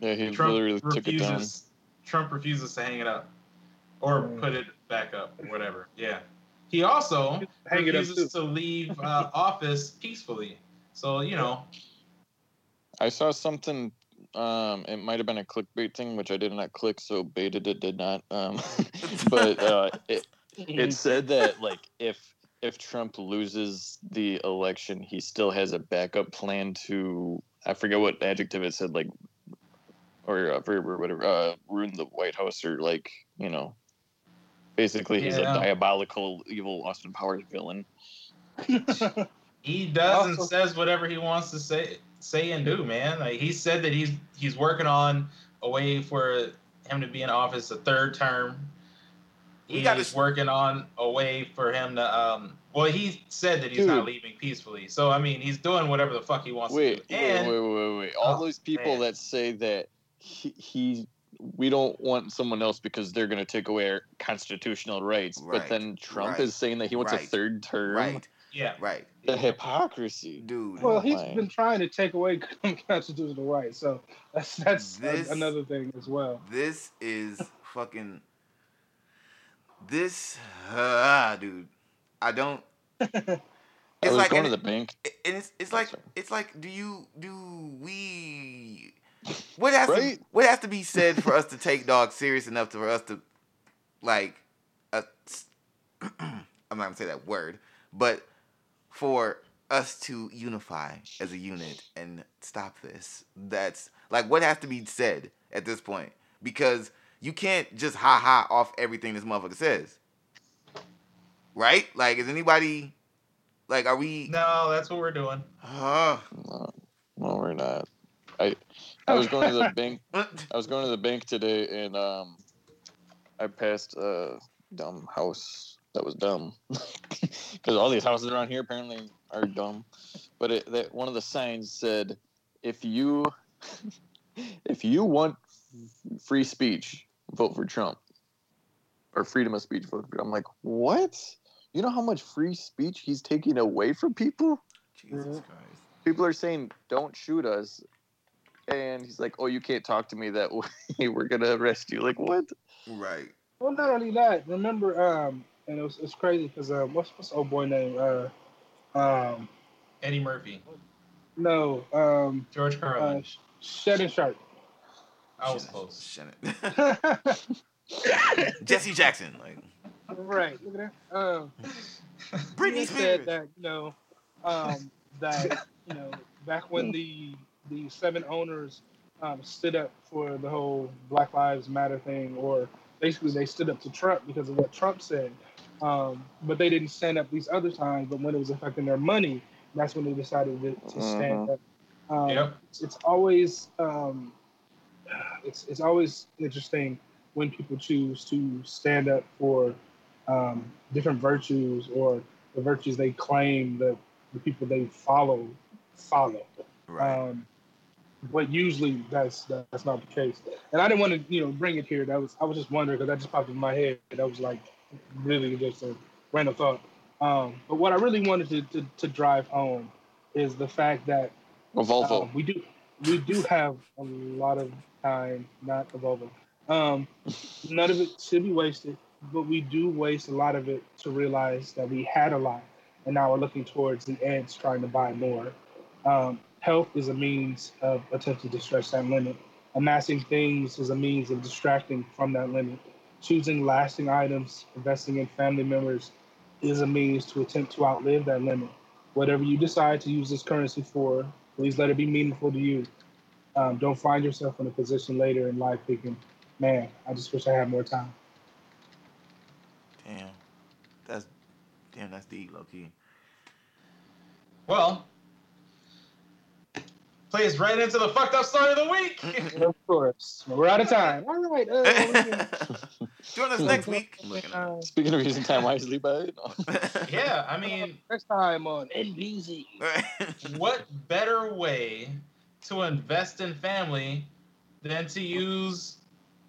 Yeah, he Trump literally took it down. Trump refuses to hang it up or Mm. put it back up, whatever. Yeah. He also Hang it up refuses to leave uh, office peacefully. So you know, I saw something. Um, it might have been a clickbait thing, which I did not click, so baited it did not. Um, but uh, it it said that like if if Trump loses the election, he still has a backup plan to I forget what adjective it said, like or uh, verb or whatever, uh, ruin the White House or like you know, basically he's Yeah. a diabolical, evil Austin Powers villain. he does and says whatever he wants to say say and do, man. Like he said that he's he's working on a way for him to be in office a third term. We He's gotta- working on a way for him to um well he said that he's not leaving peacefully. So I mean he's doing whatever the fuck he wants Wait, to do. wait, wait, wait, wait. All Oh, those people man. that say that he, he we don't want someone else because they're going to take away our constitutional rights, Right, but then Trump right, is saying that he wants a third term. right. yeah. Right. The hypocrisy. Dude. well, he's Fine. been trying to take away constitutional rights, so that's that's a- This- another thing as well. This is fucking. This, ah, dude. I don't. I It's was like, going to the bank. and it's it's like it's like. Do you do we? What has to what has to be said for us to take dog serious enough to, for us to, like, uh, I'm not gonna say that word, but for us to unify as a unit and stop this. That's like what has to be said at this point because you can't just ha ha off everything this motherfucker says. Right? Like, is anybody like, are we? No, that's what we're doing. Uh, No, no, we're not. I I was going to the bank. I was going to the bank today, and um, I passed a dumb house that was dumb because all these houses around here apparently are dumb. But it, that one of the signs said, "If you if you want free speech, vote for Trump." Or freedom of speech. Vote for, I'm like, what? You know how much free speech he's taking away from people? Jesus. Christ. people are saying don't shoot us and he's like oh you can't talk to me that way we're gonna arrest you like what Right. Well, not only that. Remember, um, and it was it's crazy because um, what's what's old boy name? Uh, um, Eddie Murphy, no, um, George uh, Carlin. Shannon Sharpe. I was Shannon- close. Shannon. Jesse Jackson. Like, right. Look at that. Um, Britney Spears. said that you know um, that you know back when the the seven owners um, stood up for the whole Black Lives Matter thing, or basically they stood up to Trump because of what Trump said, um, but they didn't stand up these other times. But when it was affecting their money, that's when they decided to, to stand up. Um, Yep. it's, it's always um, it's it's always interesting when people choose to stand up for um, different virtues or the virtues they claim that the people they follow follow. right. Um, but usually that's that's not the case. And I didn't want to you know bring it here. That was I was just wondering because that just popped in my head. That was like really just a random thought. Um, but what I really wanted to, to, to drive home is the fact that a volvo um, we do we do have a lot of time, not a Volvo. Um, none of it should be wasted, but we do waste a lot of it to realize that we had a lot, and now we're looking towards the ends, trying to buy more. Um, health is a means of attempting to stretch that limit. Amassing things is a means of distracting from that limit. Choosing lasting items, investing in family members, is a means to attempt to outlive that limit. Whatever you decide to use this currency for, please let it be meaningful to you. Um, don't find yourself in a position later in life thinking, "Man, I just wish I had more time." Damn, that's damn. That's deep, low key. Well, plays right into the fucked up story of the week. of course, we're out of time. All right. Uh, Join us next week. I'm looking at- uh, Speaking of using time wisely, by no. yeah, I mean, next time on NBC. what better way to invest in family than to use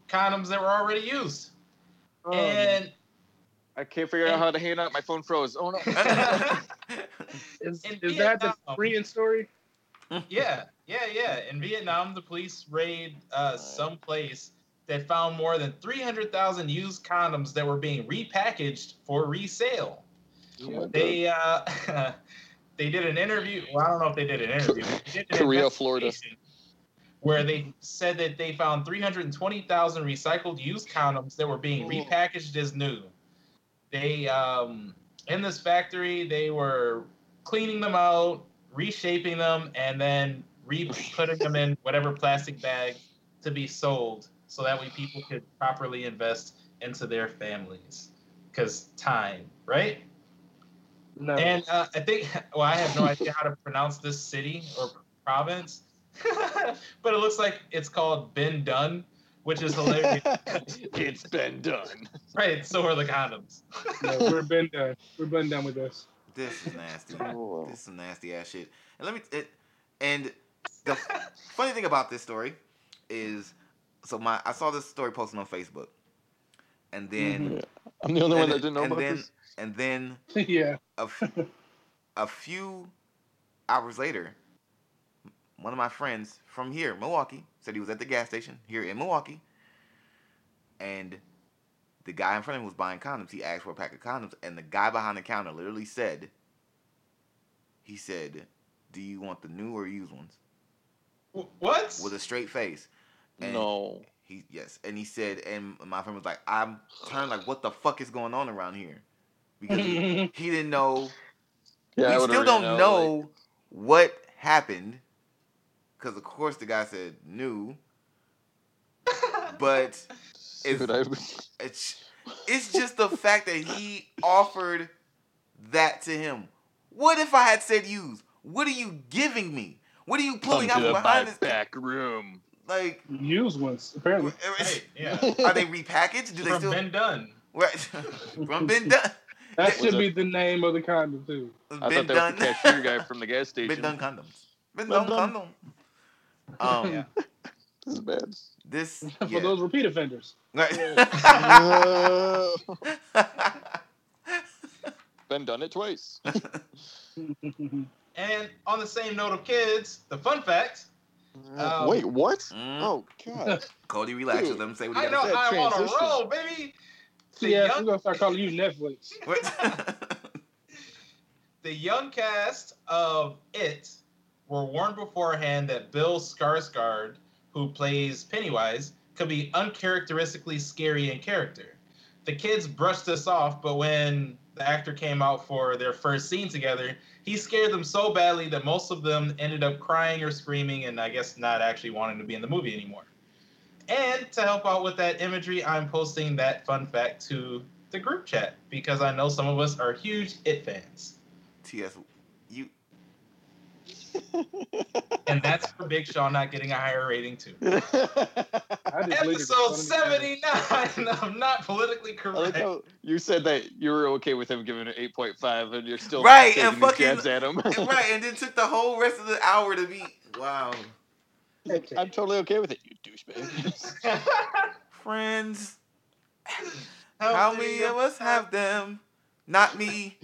condoms that were already used? Um, And I can't figure out how to hand out. My phone froze. Oh no. is, in is that the Vietnam- Korean story? Yeah, yeah, yeah. In Vietnam, the police raid uh, some place that found more than 300,000 used condoms that were being repackaged for resale. Oh. They uh, they did an interview. Well, I don't know if they did an interview. They did an Korea, Florida. Where they said that they found 320,000 recycled used condoms that were being Oh. repackaged as new. They um, in this factory they were cleaning them out, reshaping them, and then re-putting them in whatever plastic bag to be sold, so that way people could properly invest into their families. Because time, right? No. And uh, I think, well, I have no idea how to pronounce this city or province, but it looks like it's called Ben Dun, which is hilarious. it's been done. right, so are the condoms. no, we're been done. We're been done with this. This is nasty. This is some nasty ass shit. And let me. It, and the funny thing about this story is, so my I saw this story posted on Facebook, and then Yeah. I'm the only one and, that didn't know and about then this. and then yeah. a, f- a few hours later, one of my friends from here, Milwaukee, said he was at the gas station here in Milwaukee, and the guy in front of him was buying condoms. He asked for a pack of condoms, and the guy behind the counter literally said, he said, "Do you want the new or used ones?" What? With a straight face. And No. He yes, and he said, and my friend was like, "I'm turned like, what the fuck is going on around here?" Because he, he didn't know Yeah, I we would've still don't out, know like- what happened because of course the guy said new but Dude, I, it's it's just the fact that he offered that to him what if i had said use what are you giving me what are you come pulling out to from my behind this back room. like Used ones, apparently. Right, yeah. are they repackaged do they From still Ben done? Right. from ben done That should be the name of the condom too. I ben thought that done was the cashier guy from the gas station. ben done condoms ben Ben done Done. condom um Yeah. This is bad. this For yeah. those repeat offenders. Uh, been done it twice. And on the same note of kids, the fun fact. Um, Wait, what? Mm. Oh God! Cody, relax. Dude, Let him say what I he know got that I'm on a transition. roll, baby. The yeah, young we're gonna start calling you Netflix. The young cast of It were warned beforehand that Bill Skarsgård, who plays Pennywise, could be uncharacteristically scary in character. The kids brushed this off, but when the actor came out for their first scene together, he scared them so badly that most of them ended up crying or screaming and I guess not actually wanting to be in the movie anymore. And to help out with that imagery, I'm posting that fun fact to the group chat because I know some of us are huge It fans. T.S. You And that's for Big Sean not getting a higher rating too. I just deleted Episode the phone. 79 of Not Politically I like Correct. you said that you were okay with him giving it eight point five, and you're still Right, and fucking- jabs at him. right, and then took the whole rest of the hour to be wow. I'm totally okay with it, you douchebag. Friends, how many of us have them? Not me.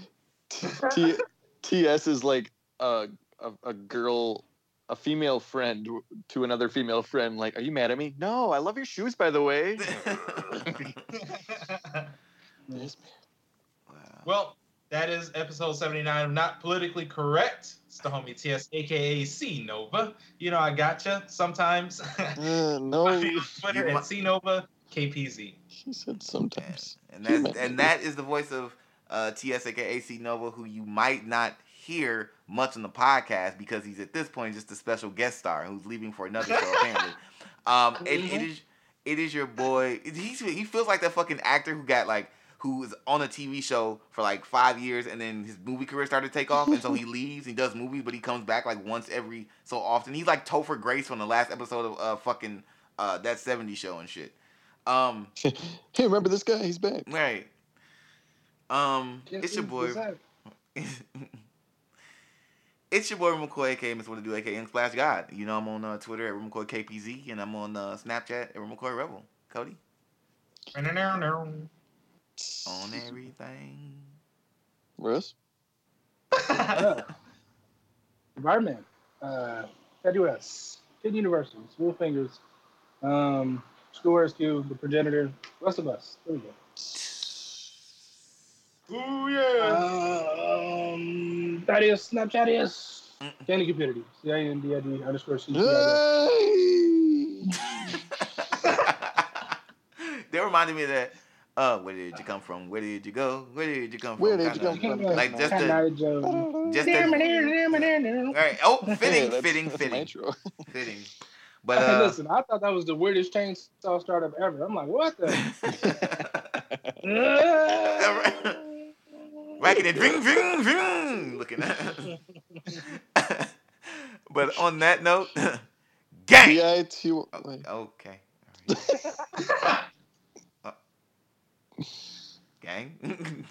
T- TS is like a, a a girl, a female friend to another female friend. Like, are you mad at me? No, I love your shoes, by the way. Well, that is episode 79 of Not Politically Correct. It's the homie TS, aka C Nova. You know, I gotcha sometimes. Uh, no, on Twitter You at C Nova KPZ. she said sometimes. And that and that is the voice of uh, T.S. aka C Nova, who you might not hear much on the podcast because he's at this point just a special guest star who's leaving for another show apparently. Um, it, it is it is your boy. He's, he feels like that fucking actor who got like who was on a TV show for like five years and then his movie career started to take off and so he leaves. He does movies, but he comes back like once every so often. He's like Topher Grace from the last episode of uh, fucking uh, that 70 show and shit. Um, hey, remember this guy? He's back. right. Um, it's your boy. That? it's your boy McCoy, aka Miss What to Do, aka Young Splash God. You know I'm on uh, Twitter at McCoy KPZ, and I'm on uh, Snapchat at McCoy Rebel. Cody on everything. Russ? Uh, Environment. Uh, Teddy Kid University. Smooth Fingers. Um, School Rescue. The Progenitor. Rest of Us. There we go. Ooh yeah. Um, Thaddeus, Snapchatius, Mm. Candy Cupidity, C-I-N-D-I-D underscore C. Hey! they reminded me of that. Uh, where did you come from? Where did you go? Where did you come from? Where did you Kinda- come from? Like just the, Joe. just the, all right. Oh, fitting, That's- fitting, that's fitting, fitting. But Hey, uh, listen, I thought that was the weirdest chainsaw startup ever. I'm like, what the? Racking it, ring, ring, ring. Looking at. but on that note, gang. B-I-T- Oh, okay. Uh, gang.